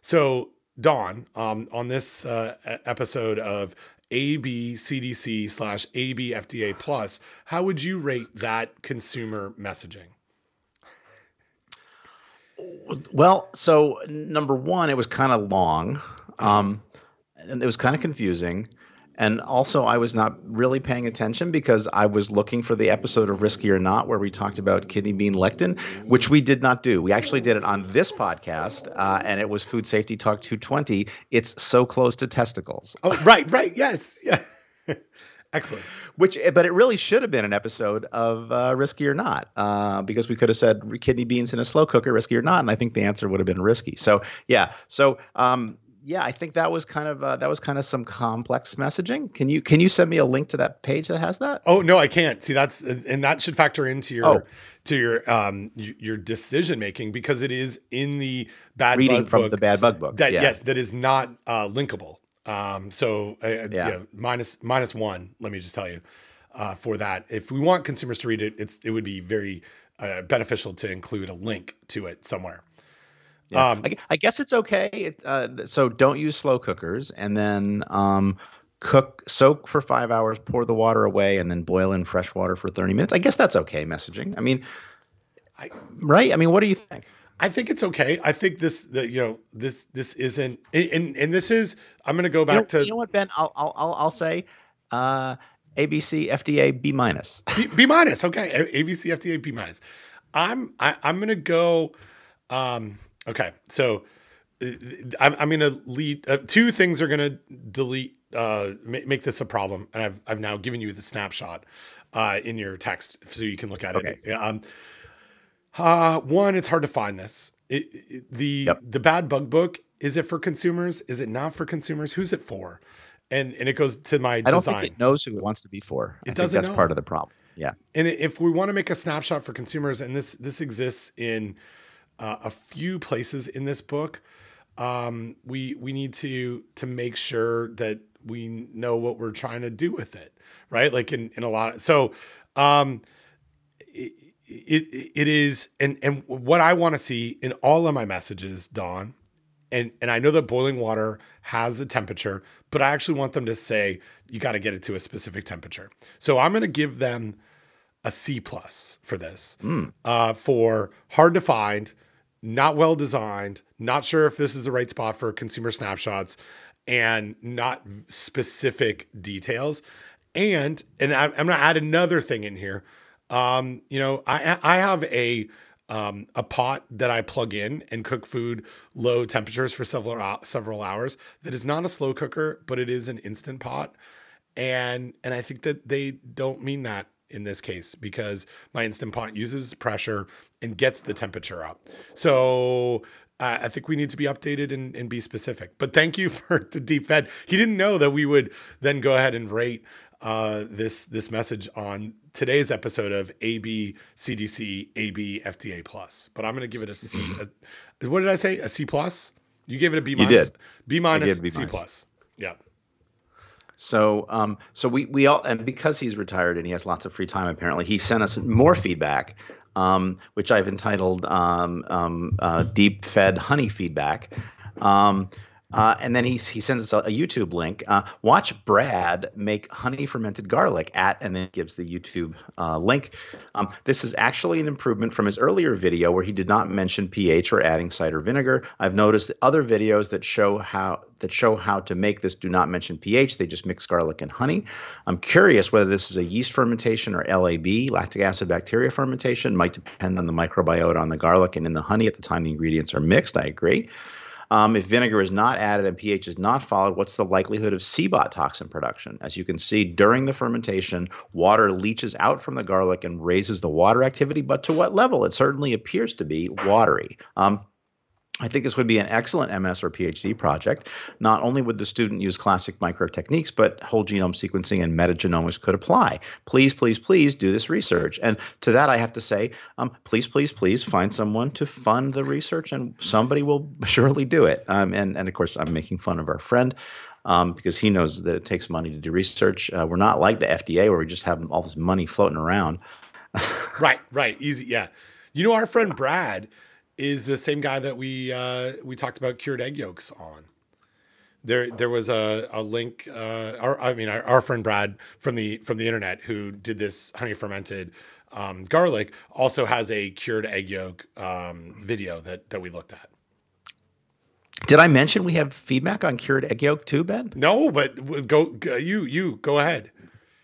So, Don, um, on this uh, episode of ABCDC slash ABFDA plus, how would you rate that consumer messaging? Well, so number one, it was kind of long, um, and it was kind of confusing. And also, I was not really paying attention because I was looking for the episode of Risky or Not where we talked about kidney bean lectin, which we did not do. We actually did it on this podcast, uh, and it was Food Safety Talk 220. It's so close to testicles. Oh, right, right. Yes. Yeah. Excellent. Which, eh, but it really should have been an episode of uh, Risky or Not, uh, because we could have said kidney beans in a slow cooker, risky or not, and I think the answer would have been risky. So yeah, so um, yeah, I think that was kind of uh, that was kind of some complex messaging. Can you can you send me a link to that page that has that? Oh no, I can't. See, that's and that should factor into your oh. to your um your decision making because it is in the bad book. reading from book the bad bug book. That yeah. yes, that is not uh, linkable. Um, so uh, uh, yeah. yeah, minus minus one. Let me just tell you uh, for that. If we want consumers to read it, it's it would be very uh, beneficial to include a link to it somewhere. Yeah. Um, I, I, guess it's okay. It, uh, so don't use slow cookers, and then um, cook, soak for five hours, pour the water away, and then boil in fresh water for thirty minutes. I guess that's okay messaging. I mean, I, right? I mean, what do you think? I think it's okay. I think this, the, you know, this this isn't, and and this is. I'm going to go back you know, to. You know what, Ben? I'll I'll I'll say, uh, ABC FDA B minus. B, B minus. Okay, ABC FDA B minus. I'm I, I'm going to go. Um, okay, so uh, I'm I'm going to lead. Uh, two things are going to delete. Uh, make, make this a problem, and I've I've now given you the snapshot, uh, in your text so you can look at okay. it. Um uh, one, it's hard to find this. It, it, the yep. the bad bug book is it for consumers? Is it not for consumers? Who's it for? And and it goes to my I don't design. think it knows who it wants to be for. It I doesn't. that's know. part of the problem. Yeah. And if we want to make a snapshot for consumers, and this this exists in uh, a few places in this book, um, we we need to to make sure that we know what we're trying to do with it, right? Like in in a lot. Of, so. Um, it, it it is and and what I want to see in all of my messages, Don, and and I know that boiling water has a temperature, but I actually want them to say you got to get it to a specific temperature. So I'm going to give them a C plus for this, mm. uh, for hard to find, not well designed, not sure if this is the right spot for consumer snapshots, and not specific details. And and I'm, I'm going to add another thing in here um, you know, I I have a um, a pot that I plug in and cook food low temperatures for several several hours. That is not a slow cooker, but it is an instant pot, and and I think that they don't mean that in this case because my instant pot uses pressure and gets the temperature up. So uh, I think we need to be updated and, and be specific. But thank you for the deep fed. He didn't know that we would then go ahead and rate uh, this this message on today's episode of AB CDC AB FDA plus. But I'm going to give it a C. Mm-hmm. What did I say? A C plus? You gave it a B minus. You did. B minus. C plus. Yeah. So, um, so we we all and because he's retired and he has lots of free time, apparently he sent us more feedback, um, which I've entitled um, um, uh, "Deep Fed Honey Feedback." Um, Uh, and then he, he sends us a, a YouTube link. Uh, watch Brad make honey fermented garlic at, and then gives the YouTube uh, link. Um, this is actually an improvement from his earlier video where he did not mention pH or adding cider vinegar. I've noticed other videos that show how that show how to make this do not mention pH. They just mix garlic and honey. I'm curious whether this is a yeast fermentation or LAB, lactic acid bacteria fermentation. Might depend on the microbiota on the garlic and in the honey at the time the ingredients are mixed. I agree. Um, if vinegar is not added and pH is not followed, what's the likelihood of CBOT toxin production? As you can see, during the fermentation, water leaches out from the garlic and raises the water activity, but to what level? It certainly appears to be watery. Um, I think this would be an excellent MS or PhD project. Not only would the student use classic micro techniques, but whole genome sequencing and metagenomics could apply. Please, please, please do this research. And to that, I have to say, um, please, please, please find someone to fund the research, and somebody will surely do it. Um, and, and of course, I'm making fun of our friend. Um, because he knows that it takes money to do research. Uh, we're not like the FDA where we just have all this money floating around. right, right, easy, yeah. You know, our friend Brad, is the same guy that we uh, we talked about cured egg yolks on. There, there was a, a link. Uh, our, I mean, our, our friend Brad from the from the internet who did this honey fermented um, garlic also has a cured egg yolk um, video that that we looked at. Did I mention we have feedback on cured egg yolk too, Ben? No, but go, go you you go ahead.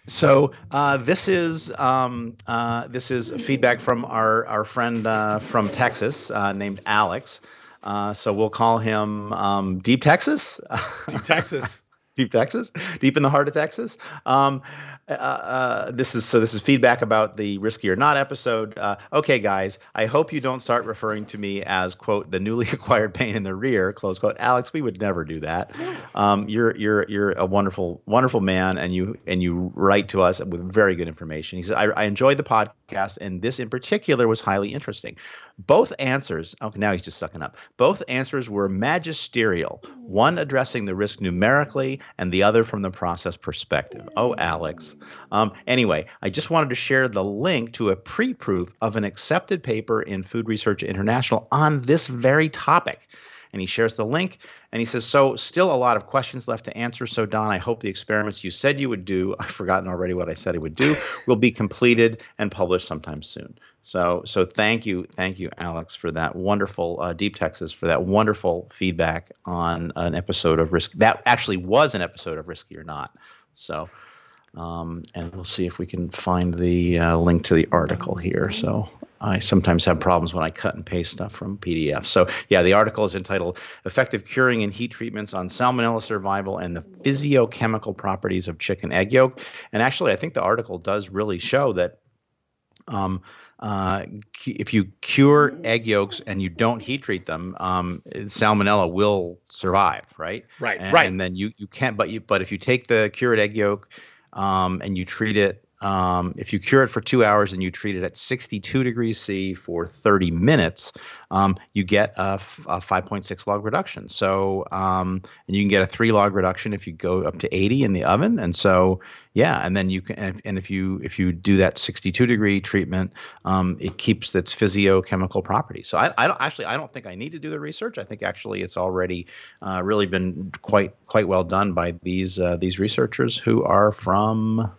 So uh, this is um, uh, this is feedback from our our friend uh, from Texas uh, named Alex. Uh, so we'll call him um, Deep Texas. Deep Texas. Deep Texas, deep in the heart of Texas. Um, uh, uh, this is so. This is feedback about the risky or not episode. Uh, okay, guys, I hope you don't start referring to me as quote the newly acquired pain in the rear close quote. Alex, we would never do that. Um, you're you're you're a wonderful wonderful man, and you and you write to us with very good information. He says I, I enjoyed the podcast, and this in particular was highly interesting. Both answers, okay, now he's just sucking up. Both answers were magisterial, one addressing the risk numerically and the other from the process perspective. Oh, Alex. Um, anyway, I just wanted to share the link to a pre proof of an accepted paper in Food Research International on this very topic and he shares the link and he says so still a lot of questions left to answer so don i hope the experiments you said you would do i've forgotten already what i said i would do will be completed and published sometime soon so so thank you thank you alex for that wonderful uh, deep texas for that wonderful feedback on an episode of risk that actually was an episode of risky or not so um, and we'll see if we can find the uh, link to the article here. So I sometimes have problems when I cut and paste stuff from PDF. So, yeah, the article is entitled Effective Curing and Heat Treatments on Salmonella Survival and the Physiochemical Properties of Chicken Egg Yolk. And actually, I think the article does really show that um, uh, if you cure egg yolks and you don't heat treat them, um, salmonella will survive, right? Right, and, right. And then you, you can't, but you, but if you take the cured egg yolk um, and you treat it um, if you cure it for two hours and you treat it at 62 degrees C for 30 minutes, um, you get a, f- a 5.6 log reduction. So, um, and you can get a three log reduction if you go up to 80 in the oven. And so, yeah, and then you can, and if you if you do that 62 degree treatment, um, it keeps its physiochemical properties. So, I, I don't actually I don't think I need to do the research. I think actually it's already uh, really been quite quite well done by these uh, these researchers who are from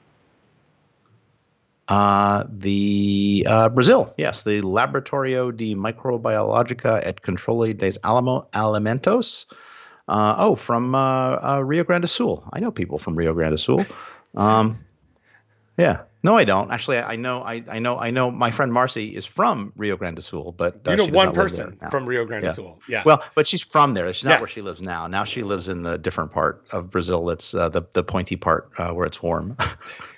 uh, the uh, Brazil, yes, the Laboratorio de Microbiologica et Controle des Alamo, Alimentos. Uh, oh, from uh, uh, Rio Grande do Sul. I know people from Rio Grande do Sul. Um, yeah, no, I don't. Actually, I know, I, I know, I know. My friend Marcy is from Rio Grande do Sul, but uh, you know one person from Rio Grande do yeah. Sul. Yeah. Well, but she's from there. She's not Yes. where she lives now. Now she lives in the different part of Brazil. That's uh, the the pointy part uh, where it's warm.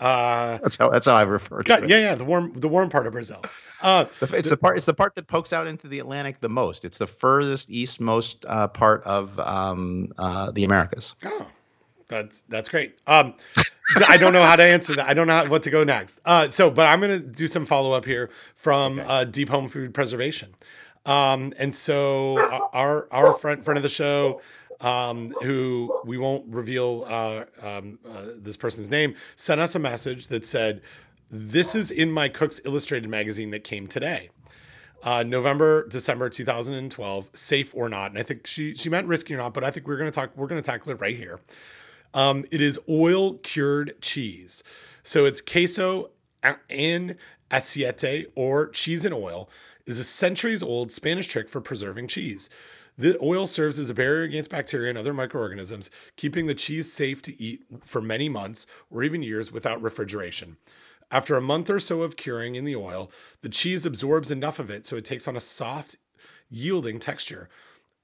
Uh, that's how that's how I refer to God, it. yeah, yeah, the warm, the warm part of Brazil. Uh, The- It's the part. It's the part that pokes out into the Atlantic the most. It's the furthest eastmost uh, part of um, uh, the Americas. oh, that's that's great. Um, I don't know how to answer that. I don't know how, what to go next. Uh, so, but I'm gonna do some follow up here from uh, Deep Home Food Preservation. Um, and so our our friend friend of the show, um, who we won't reveal uh, um, uh, this person's name, sent us a message that said, "This is in my Cooks Illustrated magazine that came today." uh, November, December 2012, safe or not. And I think she she meant risky or not, but I think we're gonna talk we're gonna tackle it right here. Um, it is oil cured cheese. So it's queso en aceite or cheese in oil is a centuries old Spanish trick for preserving cheese. The oil serves as a barrier against bacteria and other microorganisms, keeping the cheese safe to eat for many months or even years without refrigeration. After a month or so of curing in the oil, the cheese absorbs enough of it so it takes on a soft, yielding texture,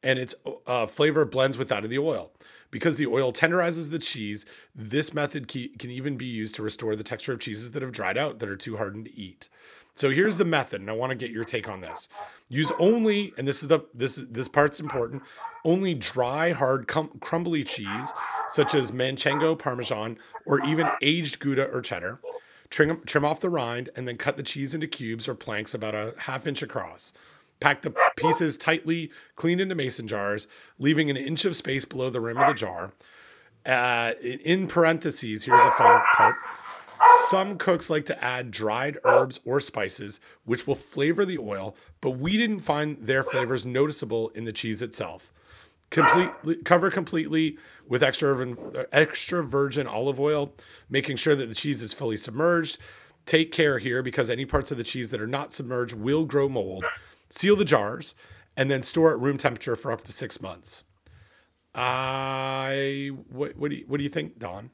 and its uh, flavor blends with that of the oil. Because the oil tenderizes the cheese, this method can even be used to restore the texture of cheeses that have dried out that are too hardened to eat. So here's the method, and I want to get your take on this. Use only, and this is the this this part's important. Only dry, hard, cum- crumbly cheese, such as Manchego, Parmesan, or even aged Gouda or cheddar. Trim, trim off the rind, and then cut the cheese into cubes or planks about a half inch across. Pack the pieces tightly, cleaned into mason jars, leaving an inch of space below the rim of the jar. Uh, in parentheses, here's a fun part. Some cooks like to add dried herbs or spices, which will flavor the oil, but we didn't find their flavors noticeable in the cheese itself. Completely cover completely with extra extra virgin olive oil, making sure that the cheese is fully submerged. Take care here because any parts of the cheese that are not submerged will grow mold. Seal the jars and then store at room temperature for up to six months. I what, what do you, what do you think, Don?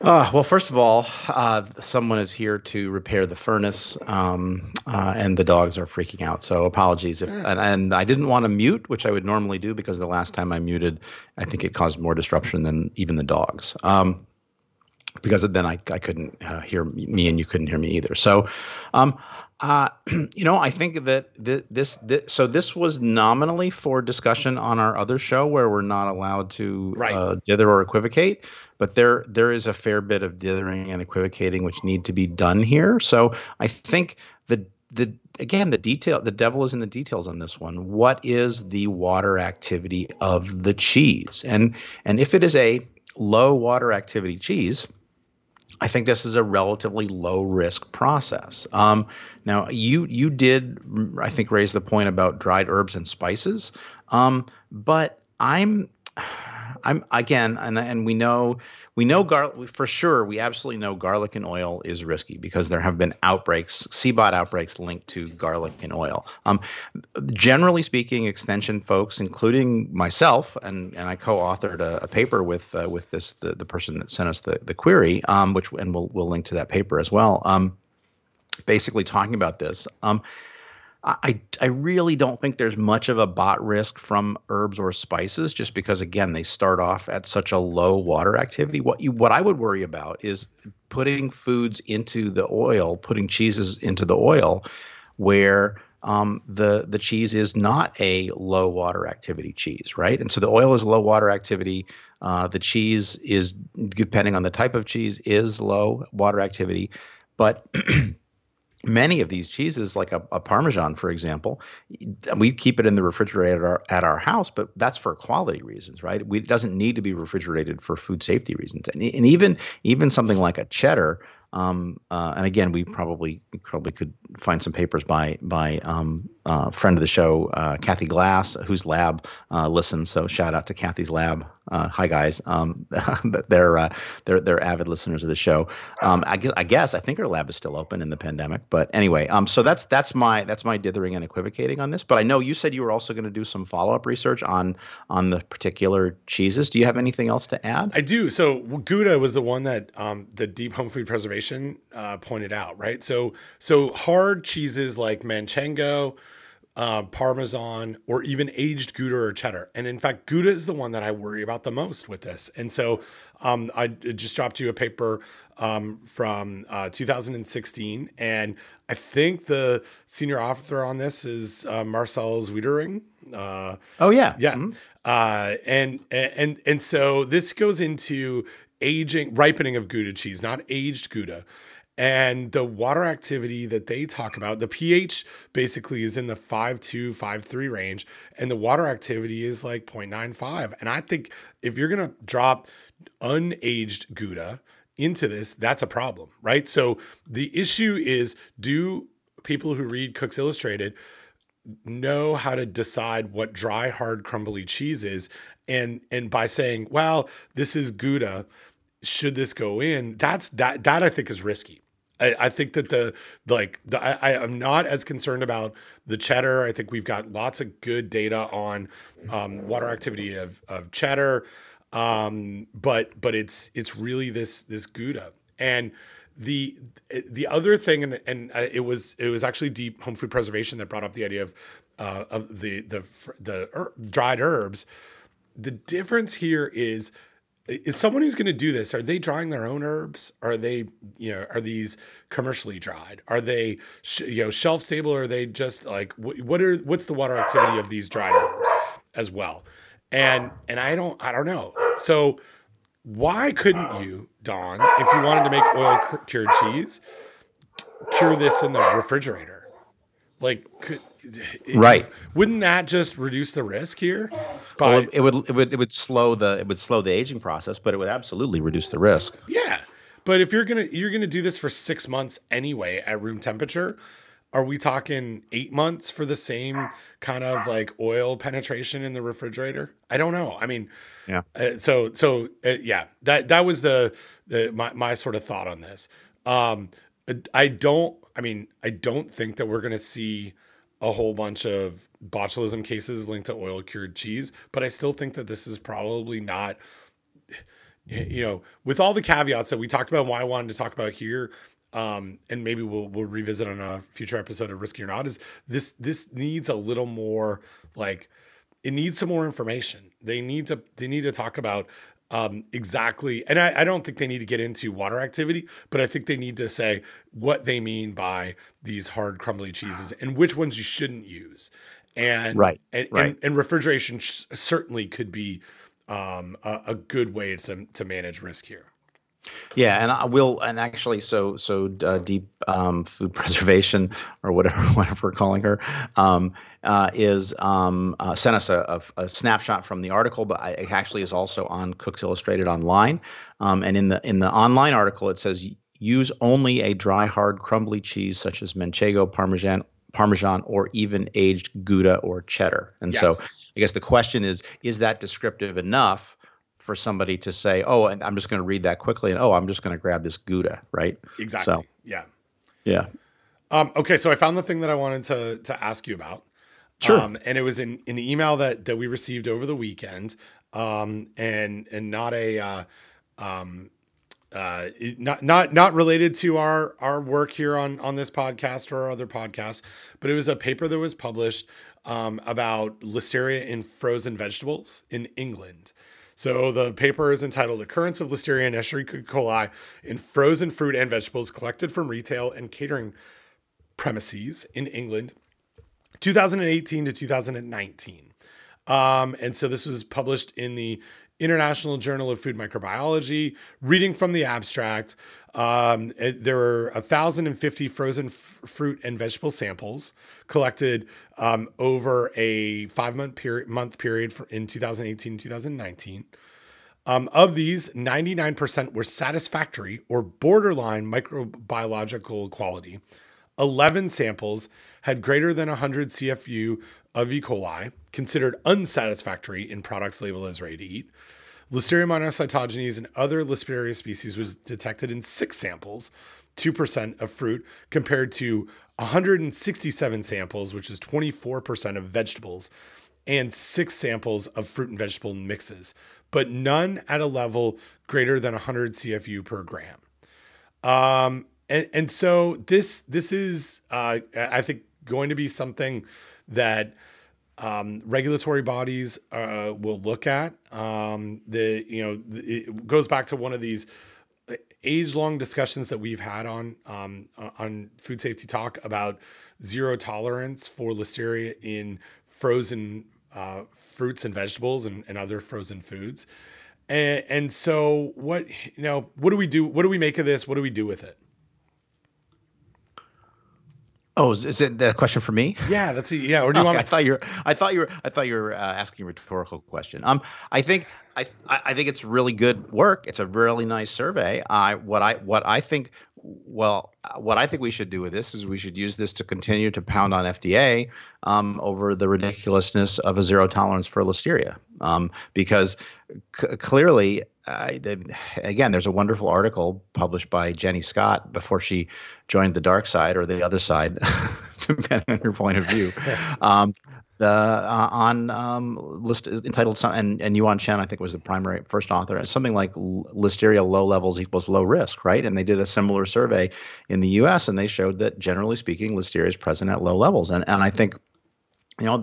Uh, well, first of all, uh, someone is here to repair the furnace, um, uh, and the dogs are freaking out. So apologies. If, and, and, I didn't want to mute, which I would normally do because the last time I muted, I think it caused more disruption than even the dogs. Um, because then I, I couldn't uh, hear me and you couldn't hear me either. So, um, uh, you know, I think that this, this, so this was nominally for discussion on our other show where we're not allowed to right. uh, dither or equivocate, but there there is a fair bit of dithering and equivocating which need to be done here. So I think the the again the detail the devil is in the details on this one. What is the water activity of the cheese? And and if it is a low water activity cheese, I think this is a relatively low risk process. Um, now, you you did I think raise the point about dried herbs and spices, um, but I'm I'm again, and and we know we know gar- for sure. We absolutely know garlic and oil is risky because there have been outbreaks, CBOT outbreaks linked to garlic and oil. Um, generally speaking, extension folks, including myself, and and I co-authored a, a paper with uh, with this the, the person that sent us the the query, um, which and we'll we'll link to that paper as well. Um, basically talking about this. Um, I, I really don't think there's much of a bot risk from herbs or spices just because again they start off at such a low water activity. What you what I would worry about is putting foods into the oil, putting cheeses into the oil where um, the the cheese is not a low water activity cheese, right? And so the oil is low water activity. Uh, the cheese is depending on the type of cheese is low water activity, but many of these cheeses, like a, a, Parmesan, for example, we keep it in the refrigerator at our, at our house, but that's for quality reasons, right? We, it doesn't need to be refrigerated for food safety reasons, and, and even even something like a cheddar. Um, uh, and again, we probably probably could find some papers by by um, uh, friend of the show, uh, Kathy Glass, whose lab uh, listens. So shout out to Kathy's lab uh, hi guys. Um, they're uh, they're they're avid listeners of the show. Um, I guess I guess I think our lab is still open in the pandemic, but anyway. Um, so that's that's my that's my dithering and equivocating on this. But I know you said you were also going to do some follow up research on on the particular cheeses. Do you have anything else to add? I do. So Gouda was the one that um, the Deep Home Food Preservation uh, pointed out, right? So so hard cheeses like Manchego uh, Parmesan, or even aged Gouda or cheddar. And in fact, Gouda is the one that I worry about the most with this. And so um, I just dropped you a paper um, from uh, 2016. And I think the senior author on this is uh, Marcel Zwietering. Uh, oh, yeah. Yeah. Mm-hmm. Uh, and, and, and so this goes into aging, ripening of Gouda cheese, not aged Gouda. And the water activity that they talk about the ph basically is in the 5.2 5.3 range and the water activity is like 0.95 and i think if you're going to drop unaged gouda into this that's a problem right? So the issue is do people who read Cooks Illustrated know how to decide what dry, hard, crumbly cheese is, and and by saying, well, this is Gouda, should this go in? That's that that I think is risky. I, I think that the like the, I, I'm not as concerned about the cheddar. I think we've got lots of good data on um, water activity of of cheddar, um, but but it's it's really this this Gouda and the the other thing and and it was it was actually deep home food preservation that brought up the idea of uh, of the the the er, dried herbs. The difference here is is someone who's going to do this are they drying their own herbs? Are they you know are these commercially dried? Are they sh- you know shelf stable or are they just like wh- what are what's the water activity of these dried herbs as well? And and i don't i don't know. So why couldn't you don if you wanted to make oil cured cheese cure this in the refrigerator? Like could, right. Wouldn't that just reduce the risk here? But well, it, would it would it would slow the it would slow the aging process but it would absolutely reduce the risk. Yeah. But if you're gonna you're gonna do this for six months anyway at room temperature are we talking eight months for the same kind of like oil penetration in the refrigerator? I don't know. I mean yeah. uh, so so uh, yeah that that was the the my, my sort of thought on this. Um i don't i mean i don't think that we're gonna see a whole bunch of botulism cases linked to oil cured cheese, but I still think that this is probably not, you know, with all the caveats that we talked about, and why I wanted to talk about here, um, and maybe we'll we'll revisit on a future episode of Risky or Not, is this this needs a little more like it needs some more information. They need to they need to talk about um, exactly. And I, I, don't think they need to get into water activity, but I think they need to say what they mean by these hard, crumbly cheeses and which ones you shouldn't use. And right, and, right. and, and refrigeration sh- certainly could be um, a, a, good way to to manage risk here. Yeah, and I will, and actually, so so uh, deep um, food preservation or whatever whatever we're calling her um, uh, is um, uh, sent us a, a, a, snapshot from the article, but I, it actually is also on Cooks Illustrated online. Um, and in the in the online article, it says use only a dry, hard, crumbly cheese such as Manchego, Parmesan, Parmesan, or even aged Gouda or cheddar. And yes. so, I guess the question is: Is that descriptive enough? For somebody to say, "Oh, and I'm just going to read that quickly," and "Oh, I'm just going to grab this Gouda," right? Exactly. So, yeah. Yeah. Um, okay, so I found the thing that I wanted to to ask you about. Sure. Um, and it was in an email that that we received over the weekend, um, and and not a uh, um, uh, not not not related to our our work here on on this podcast or our other podcasts, but it was a paper that was published um, about listeria in frozen vegetables in England. So the paper is entitled Occurrence of Listeria and Escherichia coli in Frozen Fruit and Vegetables Collected from Retail and Catering Premises in England, 2018 to 2019. Um, and so this was published in the International Journal of Food Microbiology. Reading from the abstract, um, it, there were 1,050 frozen f- fruit and vegetable samples collected um, over a five month period, month period in 2018 2019. Um, of these, 99% were satisfactory or borderline microbiological quality. 11 samples had greater than 100 CFU of E. coli, considered unsatisfactory in products labeled as ready to eat. Listeria monocytogenes and other Listeria species was detected in six samples, 2% of fruit, compared to 167 samples, which is 24% of vegetables, and six samples of fruit and vegetable mixes, but none at a level greater than 100 CFU per gram. Um, and, and so this this is, uh, I think, going to be something that um, regulatory bodies uh, will look at. Um, the you know it goes back to one of these age long discussions that we've had on um, on food safety talk about zero tolerance for listeria in frozen uh, fruits and vegetables and, and other frozen foods. And, and so what you know what do we do what do we make of this what do we do with it Oh, is, is it the question for me? Yeah, that's a, yeah. Or do you okay, want? I thought you were. I thought you were. I thought you were uh, asking a rhetorical question. Um, I think I I think it's really good work. It's a really nice survey. I what I what I think well, what I think we should do with this is we should use this to continue to pound on FDA um, over the ridiculousness of a zero tolerance for listeria, um, because c- clearly, uh, they, again, there's a wonderful article published by Jenny Scott before she joined the dark side or the other side, depending on your point of view, um, the uh, on um, list is entitled some and and Yuhuan Chen I think was the primary first author and something like listeria low levels equals low risk right and they did a similar survey in the U.S. and they showed that generally speaking listeria is present at low levels and and I think you know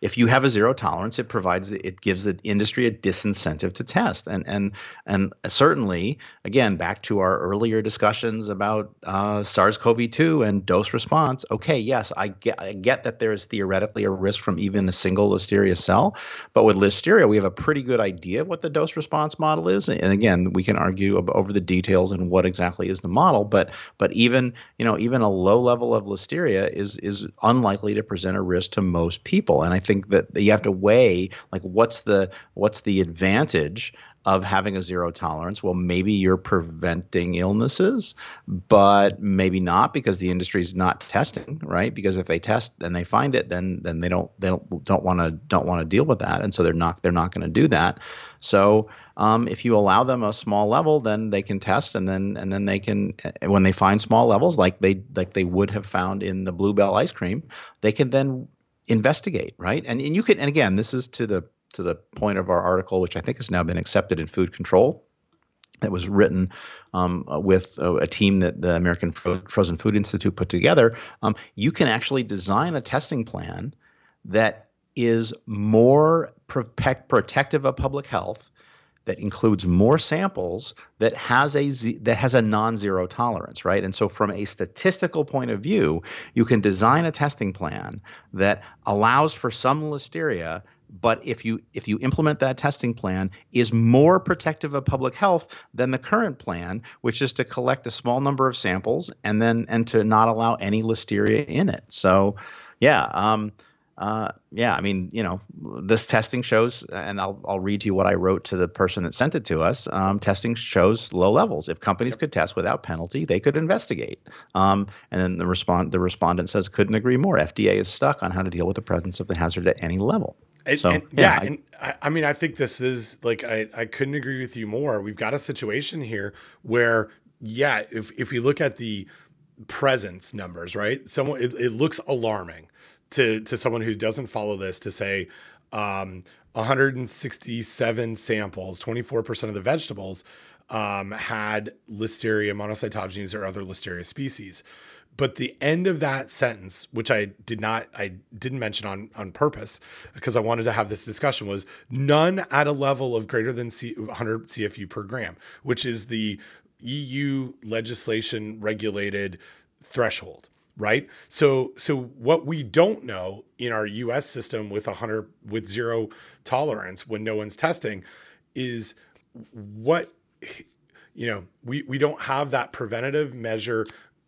if you have a zero tolerance it provides it gives the industry a disincentive to test. And and and certainly again back to our earlier discussions about uh, SARS-CoV-2 and dose response okay yes I get I get that there is theoretically a risk from even a single listeria cell but with listeria we have a pretty good idea of what the dose response model is. And again we can argue over the details and what exactly is the model but but even you know even a low level of listeria is is unlikely to present a risk to most most people. And i think that you have to weigh like what's the what's the advantage of having a zero tolerance? Well maybe you're preventing illnesses but maybe not because the industry is not testing right? Because if they test and they find it then then they don't they don't don't want to don't want to deal with that. And so they're not they're not going to do that. So um, if you allow them a small level, then they can test, and then and then they can when they find small levels, like they like they would have found in the Blue Bell ice cream, they can then investigate, right? And and you can and again, this is to the to the point of our article, which I think has now been accepted in Food Control. That was written um, with a, a, team that the American Fro- Frozen Food Institute put together. Um, you can actually design a testing plan that is more protect, protective of public health that includes more samples that has a z- that has a non-zero tolerance, right? And so from a statistical point of view, you can design a testing plan that allows for some listeria but if you if you implement that testing plan is more protective of public health than the current plan which is to collect a small number of samples and then and to not allow any listeria in it so yeah um, uh, yeah, I mean, you know, this testing shows, and I'll I'll read to you what I wrote to the person that sent it to us. Um, testing shows low levels. If companies yep. could test without penalty, they could investigate. Um, and then the respond the respondent says couldn't agree more. FDA is stuck on how to deal with the presence of the hazard at any level. And, so and, yeah, yeah I, and I, I mean, I think this is like I I couldn't agree with you more. We've got a situation here where yeah, if if we look at the presence numbers, right? Someone it, it looks alarming to to someone who doesn't follow this to say um, 167 samples, 24% of the vegetables um, had Listeria monocytogenes or other Listeria species. But the end of that sentence, which I did not, I didn't mention on on purpose because I wanted to have this discussion, was none at a level of greater than C, 100 CFU per gram, which is the EU legislation regulated threshold right so so what we don't know in our US system with 100 with zero tolerance when no one's testing is what you know we we don't have that preventative measure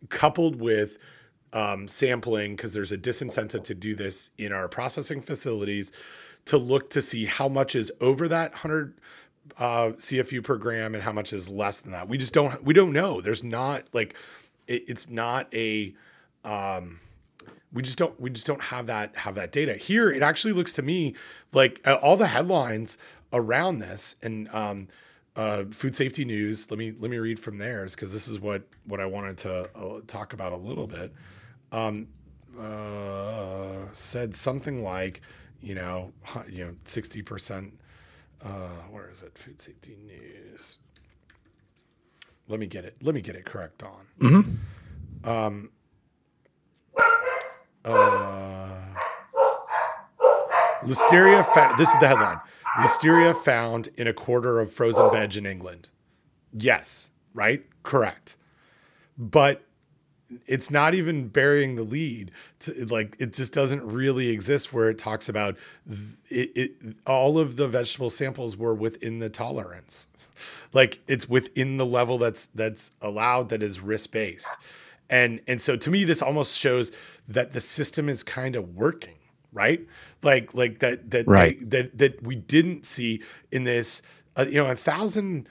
coupled with um, sampling because there's a disincentive to do this in our processing facilities to look to see how much is over that 100 uh, CFU per gram and how much is less than that. We just don't we don't know. There's not like it, it's not a um, we just don't we just don't have that have that data. Here it actually looks to me like uh, all the headlines around this and um, uh, food safety news let me let me read from theirs because this is what what i wanted to uh, talk about a little bit. Um, uh, said something like you know you know 60% uh, where is it? Food safety news. Let me get it let me get it correct on mm-hmm. um, uh, Listeria. This is the headline. Listeria found in a quarter of frozen veg in England. Yes, right? Correct. But it's not even burying the lead. To, like it just doesn't really exist where it talks about it, it. All of the vegetable samples were within the tolerance. Like it's within the level that's that's allowed that is risk based and and so to me this almost shows that the system is kind of working right like like that that right. that that we didn't see in this uh, you know a thousand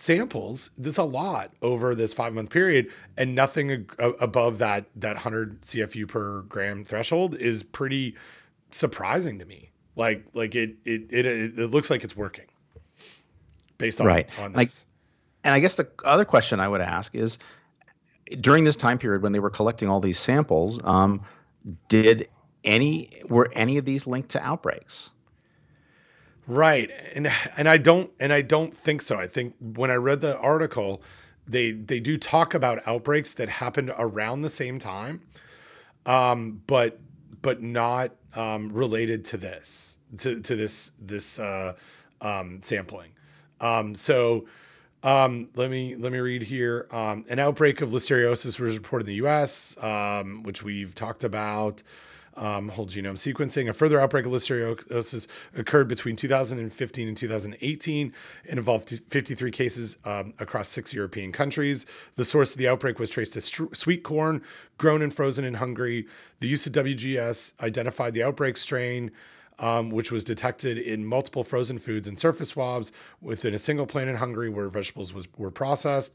samples. This a lot over this five month period, and nothing ag- above that that 100 CFU per gram threshold is pretty surprising to me. Like like it it it, it, looks like it's working based on Right. on Like- this. And I guess the other question I would ask is during this time period when they were collecting all these samples, um, did any were any of these linked to outbreaks? Right. And and I don't and I don't think so. I think when I read the article, they they do talk about outbreaks that happened around the same time. Um, but but not um, related to this to to this this uh, um, sampling. Um, so um, let me let me read here. Um, an outbreak of listeriosis was reported in the U.S., um, which we've talked about. Um, whole genome sequencing. A further outbreak of listeriosis occurred between 2015 and 2018 and involved 53 cases um, across six European countries. The source of the outbreak was traced to str- sweet corn grown and frozen in Hungary. The use of WGS identified the outbreak strain um, which was detected in multiple frozen foods and surface swabs within a single plant in Hungary where vegetables was, were processed.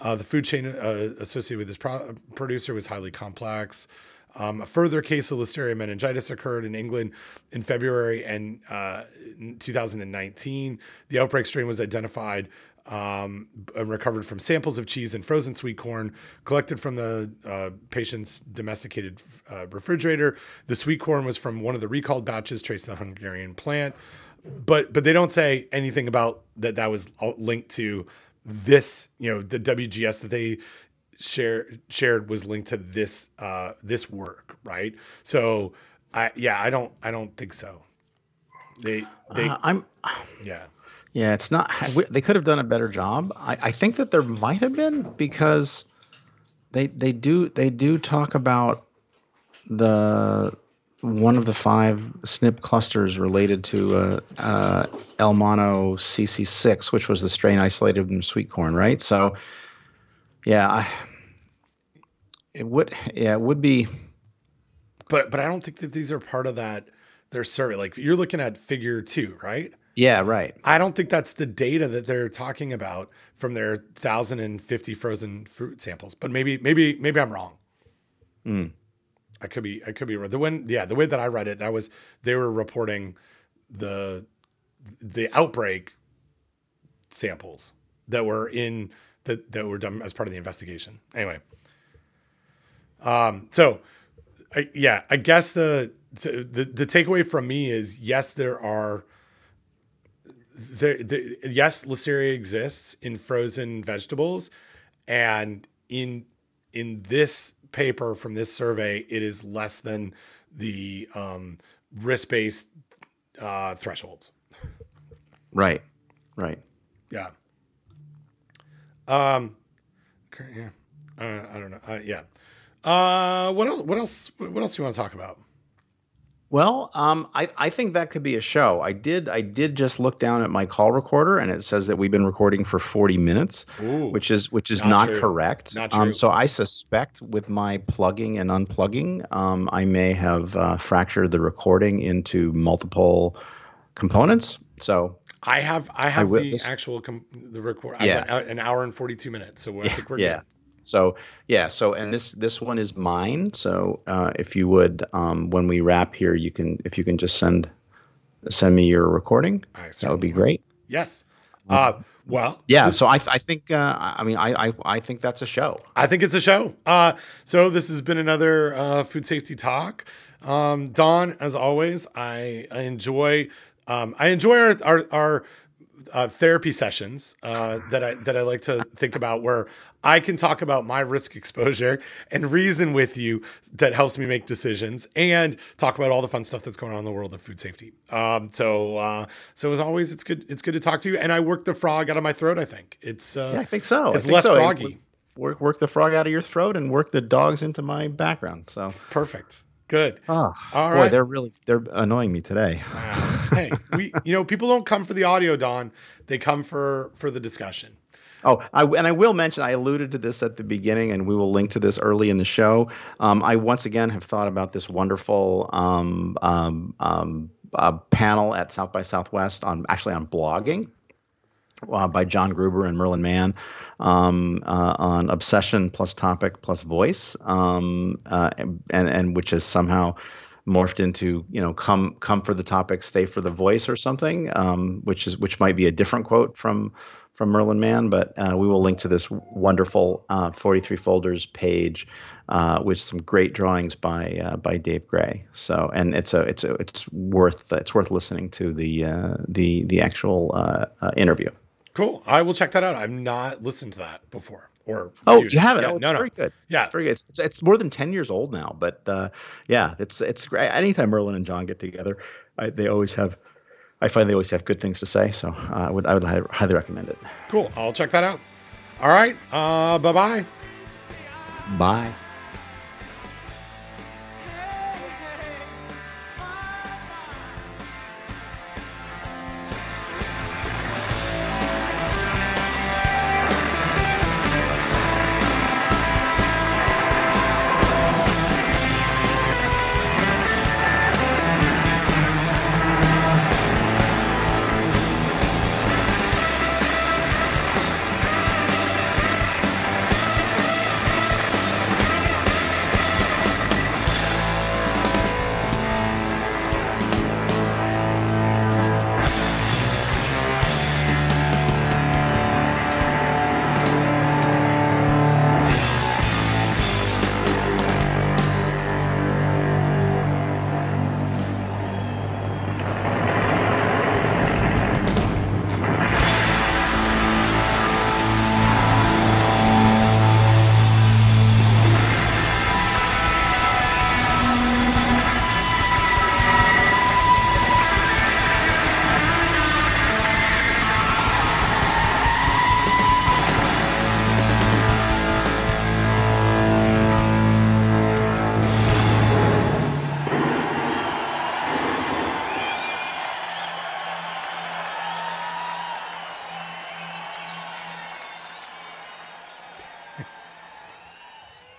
Uh, the food chain uh, associated with this pro- producer was highly complex. Um, a further case of Listeria meningitis occurred in England in February and uh, in 2019. The outbreak strain was identified um, recovered from samples of cheese and frozen sweet corn collected from the uh, patient's domesticated uh, refrigerator. The sweet corn was from one of the recalled batches traced to the Hungarian plant, but but they don't say anything about that. That was linked to this. You know, the WGS that they share shared was linked to this uh, this work, right? So, I yeah, I don't I don't think so. They they Uh, I'm yeah. Yeah, it's not. They could have done a better job. I, I think that there might have been because they they do they do talk about the one of the five SNP clusters related to uh, uh, L. mono CC6, which was the strain isolated from sweet corn, right? So, yeah, I, it would yeah it would be But but I don't think that these are part of that their survey. Like you're looking at figure two, right? Yeah right I don't think that's the data that they're talking about from their thousand and fifty frozen fruit samples. But maybe maybe maybe I'm wrong. Mm. I could be I could be wrong. The when yeah the way that I read it that was they were reporting the the outbreak samples that were in that that were done as part of the investigation. Anyway, um, so I, yeah, I guess the the the takeaway from me is yes, there are there, the yes, Listeria exists in frozen vegetables, and in in this paper from this survey, it is less than the um, risk based uh, thresholds. right right Yeah. Um. okay, Yeah. Uh, I don't know. Uh, yeah. Uh. What else? What else? What else do you want to talk about? Well, um, I, I think that could be a show. I did I did just look down at my call recorder, and it says that we've been recording for forty minutes, Ooh. which is which is Not not, correct. Not true. Um, so I suspect with my plugging and unplugging, um, I may have uh, fractured the recording into multiple components. So I have I have will- the actual com- the record. Yeah. I an hour and forty two minutes, so I think we're yeah. good. So yeah, so and this this one is mine. So uh, if you would, um, when we wrap here, you can if you can just send send me your recording, I that would be great. Yes. Uh. Well. Yeah, so I, I think uh, I mean I, I I think that's a show. I think it's a show. Uh, so this has been another uh, food safety talk. Um, Don, as always, I, I enjoy um, I enjoy our our, our uh, therapy sessions uh, that I that I like to think about where I can talk about my risk exposure and reason with you that helps me make decisions and talk about all the fun stuff that's going on in the world of food safety. Um, so uh, so as always, it's good it's good to talk to you. And I work the frog out of my throat. I think it's uh, Yeah, I think so. It's think less so. froggy. Work work the frog out of your throat and work the dogs into my background. So Perfect. Good. oh All boy, right. they're really they're annoying me today. Wow. hey, we you know people don't come for the audio, Don. They come for for the discussion. Oh, I, and I will mention, I alluded to this at the beginning, and we will link to this early in the show. Um, I once again have thought about this wonderful um, um, um, uh, panel at South by Southwest on actually on blogging. Uh, by John Gruber and Merlin Mann um, uh, on obsession plus topic plus voice, um, uh, and and which is somehow morphed into you know come come for the topic, stay for the voice or something, um, which is which might be a different quote from from Merlin Mann, but uh, we will link to this wonderful uh, 43 folders page uh, with some great drawings by by Dave Gray. So, and it's a it's a it's worth it's worth listening to the the the actual interview. Cool. I will check that out. I've not listened to that before. Or oh, you haven't? Yeah, oh, it's no, very no. good. Yeah, it's very good. It's, it's, it's more than ten years old now, but yeah, it's it's great. Anytime Merlin and John get together, I, they always have I find they always have good things to say. So uh, I would I would highly recommend it. Cool. I'll check that out. All right. Uh, bye bye. Bye.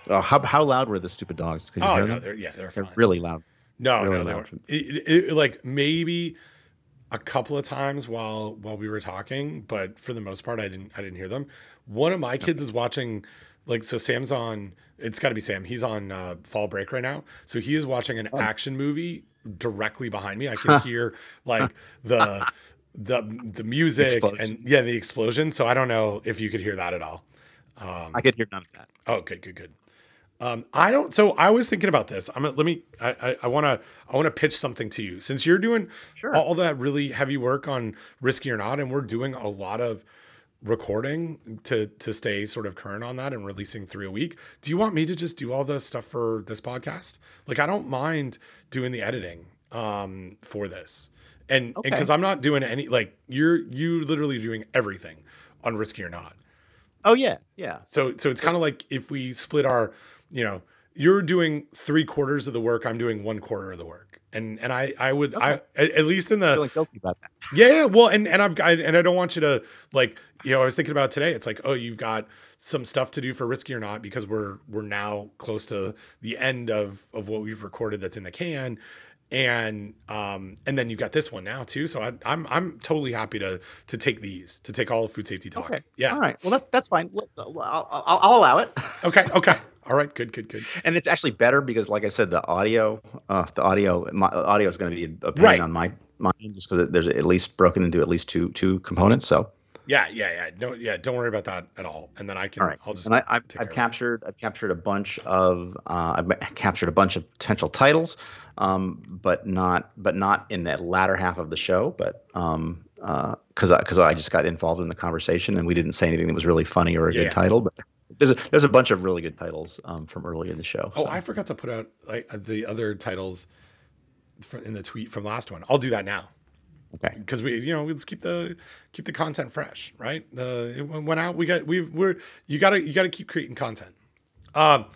Uh, how how loud were the stupid dogs? Could you oh hear no, them? they're yeah, they're, they're really loud. No, really no, they loud. weren't. It, it, like maybe a couple of times while while we were talking, but for the most part, I didn't I didn't hear them. One of my kids is watching, like, so Sam's on. It's got to be Sam. He's on uh, fall break right now, so he is watching an oh. action movie directly behind me. I can hear like the the the music explosion. and yeah, the explosion. So I don't know if you could hear that at all. Um, I could hear none of that. Oh, good, good, good. Um, I don't. So I was thinking about this. I'm. Let me. I. I want to. I want to pitch something to you since you're doing sure. all that really heavy work on risky or not, and we're doing a lot of recording to to stay sort of current on that and releasing three a week. Do you want me to just do all the stuff for this podcast? Like I don't mind doing the editing um, for this, and okay. and because I'm not doing any like you're you literally doing everything on risky or not. Oh yeah, yeah. So so it's kind of like if we split our you know, you're doing three quarters of the work. I'm doing one quarter of the work. And, and I, I would, okay. I, at least in the, guilty about that. Yeah, yeah. Well, and, and I've got, and I don't want you to like, you know, I was thinking about today. It's like, oh, you've got some stuff to do for risky or not, because we're, we're now close to the end of, of what we've recorded that's in the can and um and then you got this one now too so I, am I'm, I'm totally happy to to take these to take all of food safety talk okay. yeah all right well that's that's fine I'll, I'll, I'll allow it okay okay all right, good, good, good. And it's actually better because, like I said, the audio, uh, the audio, my audio is going to be a pain right. on my mine just because there's at least broken into at least two two components. So yeah, yeah, yeah. No, yeah. Don't worry about that at all. And then I can. All right. I'll just. And I, I've, I've captured. I've captured a bunch of. Uh, I've captured a bunch of potential titles, um, but not. But not in that latter half of the show. But um, because uh, because I, I, just got involved in the conversation and we didn't say anything that was really funny or a yeah. good title. But there's a, there's a bunch of really good titles um, from early in the show. Oh, I forgot to put out like the other titles in the tweet from last one. I'll do that now. Okay. Because we, you know, let's keep the keep the content fresh, right? Uh, it went out. We got we we're you gotta you gotta keep creating content. Um,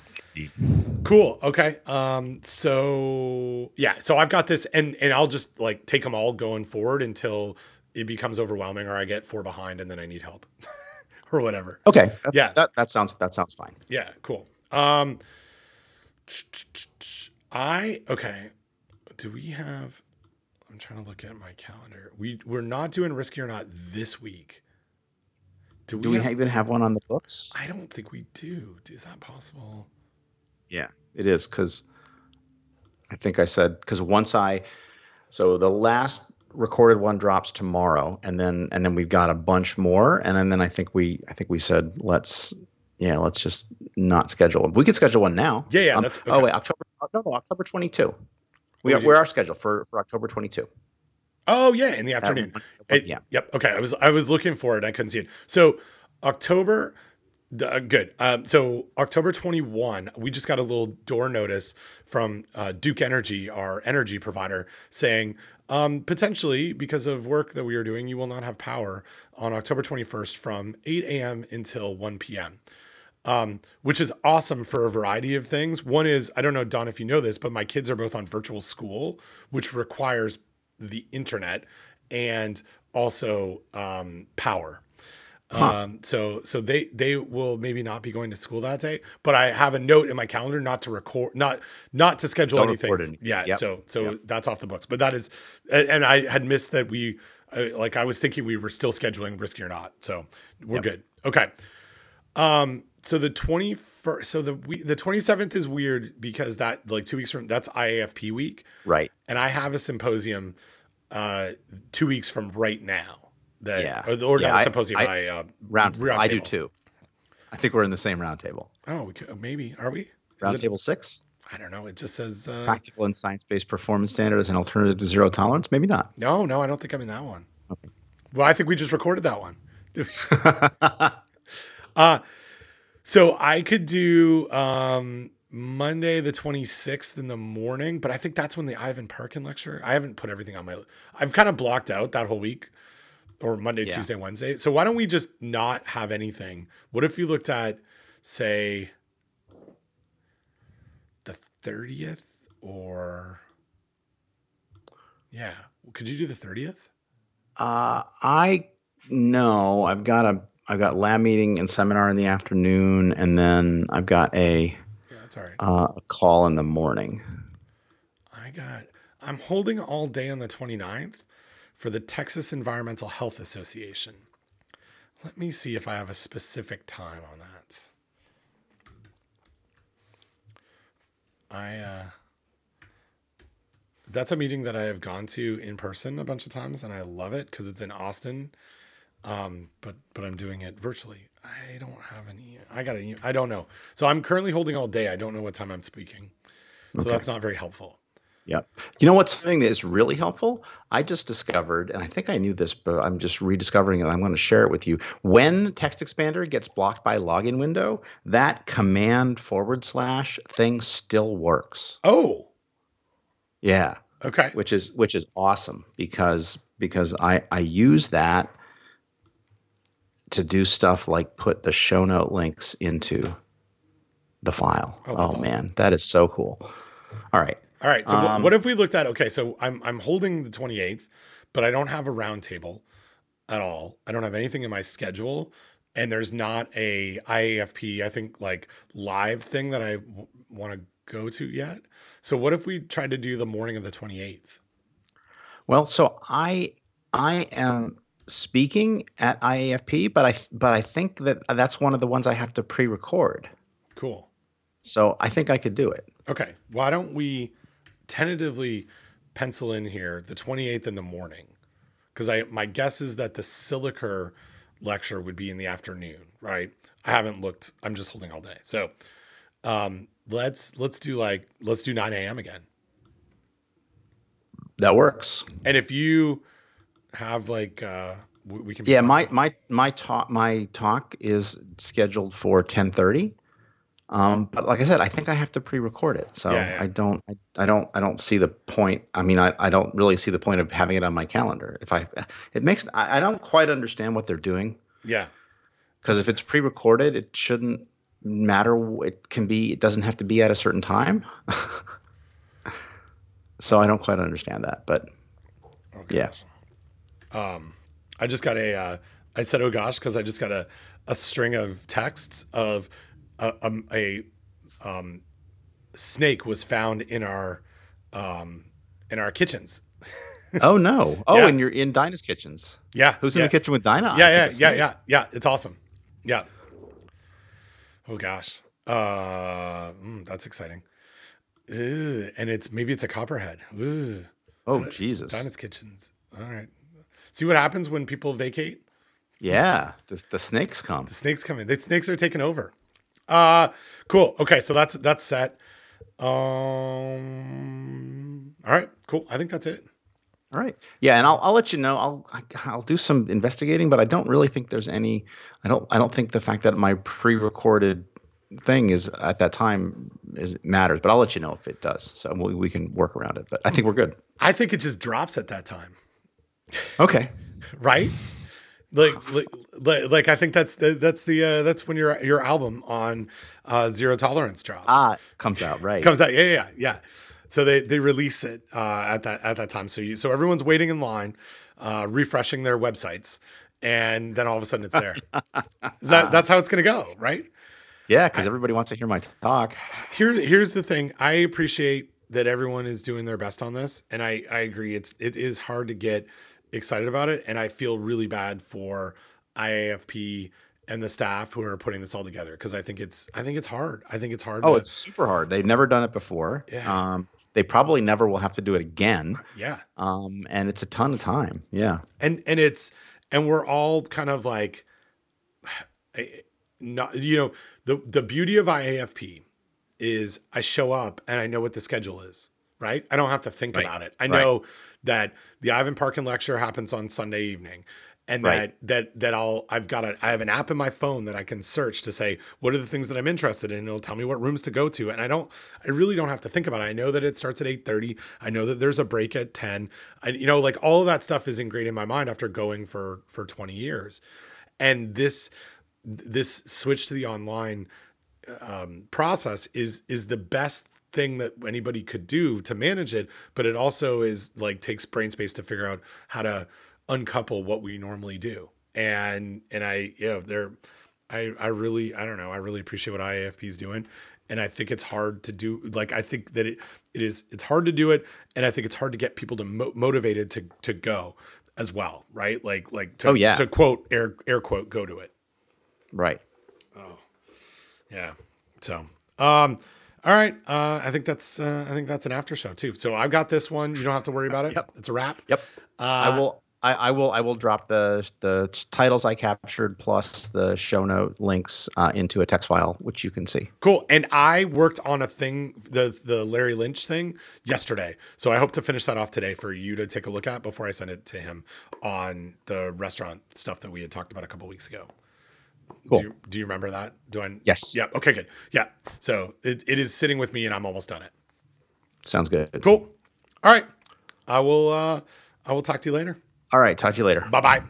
cool. Okay. Um, so yeah, so I've got this, and and I'll just like take them all going forward until it becomes overwhelming, or I get four behind, and then I need help. or whatever. Okay. yeah. That, that sounds that sounds fine. Yeah. Cool. Um, I okay. Do we have? I'm trying to look at my calendar. We we're not doing risky or not this week. Do we, Do we have- even have one on the books? I don't think we do. Is that possible? Yeah, it is because I think I said because once I so the last recorded one drops tomorrow, and then and then we've got a bunch more, and then, then I think we I think we said let's yeah let's just not schedule one. We could schedule one now. Yeah, yeah. Um, that's Oh wait, October no no October twenty two. We Oh, are, we are scheduled for for October twenty two. Oh yeah, in the afternoon. It- yeah. Yep. Okay. I was I was looking for it. I couldn't see it. So October. Uh, good. Um, so October 21, we just got a little door notice from uh, Duke Energy, our energy provider, saying um, potentially because of work that we are doing, you will not have power on October 21st from 8 a.m. until 1 p.m. Um, which is awesome for a variety of things. One is I don't know Don if you know this, but my kids are both on virtual school, which requires the internet and also um, power. Um, so so they they will maybe not be going to school that day, but I have a note in my calendar not to record, not not to schedule Don't anything. it. Yeah, Yep. so so Yep. that's off the books. But that is, and and I had missed that we, uh, like I was thinking we were still scheduling risky or not. So we're Yep. good. Okay. Um. So the twenty first. So the we, the twenty seventh is weird because that like two weeks from that's IAFP week, Right. and I have a symposium, uh, two weeks from right now. That Yeah. or, or Yeah, not I- symposium. I- I, uh, Round. round I do too. I think we're in the same round table. Oh, we could, maybe are we? Is Round it- table six. I don't know. It just says uh, Practical and science-based performance standards and alternative to zero tolerance. Maybe not. no, no. I don't think I'm in that one. Well, I think we just recorded that one. Uh, so I could do um, Monday the 26th in the morning, but I think that's when the Ivan Parkin lecture. I haven't put everything on my. I've kind of blocked out that whole week, or Monday, Yeah. Tuesday, Wednesday. So why don't we just not have anything? What if you looked at, say, the 30th, or yeah, could you do the 30th? Uh, I no, I've got a I've got lab meeting and seminar in the afternoon, and then I've got a Yeah, that's all right. uh, a call in the morning. I got, I'm holding all day on the 29th for the Texas Environmental Health Association. Let me see if I have a specific time on that. I, uh, that's a meeting that I have gone to in person a bunch of times and I love it because it's in Austin. Um, but, but I'm doing it virtually. I don't have any, I got I don't know. So I'm currently holding all day. I don't know what time I'm speaking. So Okay. that's not very helpful. Yep. You know what's something that is really helpful? I just discovered, and I think I knew this, but I'm just rediscovering it. I'm going to share it with you. When TextExpander gets blocked by login window, that command forward slash thing still works. Oh, Yeah. okay. which is which is awesome because because I I use that to do stuff like put the show note links into the file. Oh, Oh, awesome. man, that is so cool. All right. All right. So Um, what if we looked at okay, so I'm I'm holding the 28th, but I don't have a roundtable at all. I don't have anything in my schedule and there's not a IAFP I think like live thing that I w- want to go to yet. So what if we tried to do the morning of the 28th? Well, so I I am speaking at IAFP, but I but I think that that's one of the ones I have to pre-record. Cool. So I think I could do it. Okay. Why don't we tentatively pencil in here the 28th in the morning? Because I my guess is that the Silliker lecture would be in the afternoon, right? I haven't looked. I'm just holding all day. So um let's let's do like let's do 9 a.m. again. That works. And if you have like uh we, we can Yeah, my my my talk my talk is scheduled for ten thirty. Um, but like I said, I think I have to pre-record it, so Yeah, yeah. I don't I, I don't I don't see the point. I mean, I, I don't really see the point of having it on my calendar. If I it makes I, I don't quite understand what they're doing yeah. because if it's pre-recorded, it shouldn't matter. It can be. It doesn't have to be at a certain time. so I don't quite understand that, but Okay. Yeah. Um, I just got a. Uh, I said, "Oh gosh," because I just got a a string of texts of a a, a um, snake was found in our um, in our kitchens. Oh no! Oh, Yeah. and you're in Dinah's kitchens. Yeah, who's in the kitchen with Dinah? Yeah, yeah, yeah, yeah, yeah. It's awesome. Yeah. Oh gosh. Uh, mm, that's exciting. Ugh, and it's maybe it's a copperhead. Ooh, Oh Jesus! Dinah's Kitchens. All right. See what happens when people vacate? Yeah, the, the snakes come. The snakes come in. The snakes are taking over. Uh cool. Okay, so that's that's set. Um all right, cool. I think that's it. All right. Yeah, and I'll I'll let you know. I'll I- I'll do some investigating, but I don't really think there's any. I don't I don't think the fact that my pre-recorded thing is at that time is matters. But I'll let you know if it does. So we, we can work around it. But I think we're good. I think it just drops at that time. Okay. right? Like, like, like, like I think that's the that's the uh, that's when your your album on uh, Zero Tolerance drops. Ah, comes out right. comes out. Yeah, yeah, yeah. So they they release it uh, at that at that time. So you so everyone's waiting in line, uh, refreshing their websites, and then all of a sudden it's there. That that's how it's gonna go, right? yeah, because everybody wants to hear my talk. Here, here's the thing. I appreciate that everyone is doing their best on this, and I I agree. It's it is hard to get excited about it, and I feel really bad for IAFP and the staff who are putting this all together because I think it's I think it's hard. I think it's hard. Oh, to- it's super hard. They've never done it before. Yeah. Um, they probably never will have to do it again. yeah, Um, and it's a ton of time. Yeah. and and it's and we're all kind of like, not you know the the beauty of IAFP is I show up and I know what the schedule is. Right, I don't have to think Right. about it. I Right. know that the Ivan Parkin lecture happens on Sunday evening, and Right. that that that I'll I've got a I have an app in my phone that I can search to say what are the things that I'm interested in. It'll tell me what rooms to go to, and I don't I really don't have to think about it. I know that it starts at eight thirty. I know that there's a break at ten. I you know like all of that stuff is ingrained in my mind after going for for twenty years, and this this switch to the online um, process is is the best thing that anybody could do to manage it but it also is like takes brain space to figure out how to uncouple what we normally do and and i you know they're i i really i don't know i really appreciate what iafp is doing and i think it's hard to do like i think that it it is it's hard to do it and i think it's hard to get people to mo- motivated to to go as well right like like to, Oh, yeah. to quote air air quote go to it Right. Oh. Yeah. So, um, all right. Uh, I think that's uh, I think that's an after show too. So I've got this one. You don't have to worry about it. Yep. It's a wrap. Yep. Uh, I will. I, I will. I will drop the the titles I captured plus the show note links uh, into a text file, which you can see. Cool. And I worked on a thing, the the Larry Lynch thing yesterday. So I hope to finish that off today for you to take a look at before I send it to him on the restaurant stuff that we had talked about a couple weeks ago. Cool. Do you, do you remember that? Do I? Yes. Yeah. Okay. Good. Yeah. So it, it is sitting with me, and I'm almost done it. Sounds good. Cool. All right. I will. uh I will talk to you later. All right. Talk to you later. Bye bye.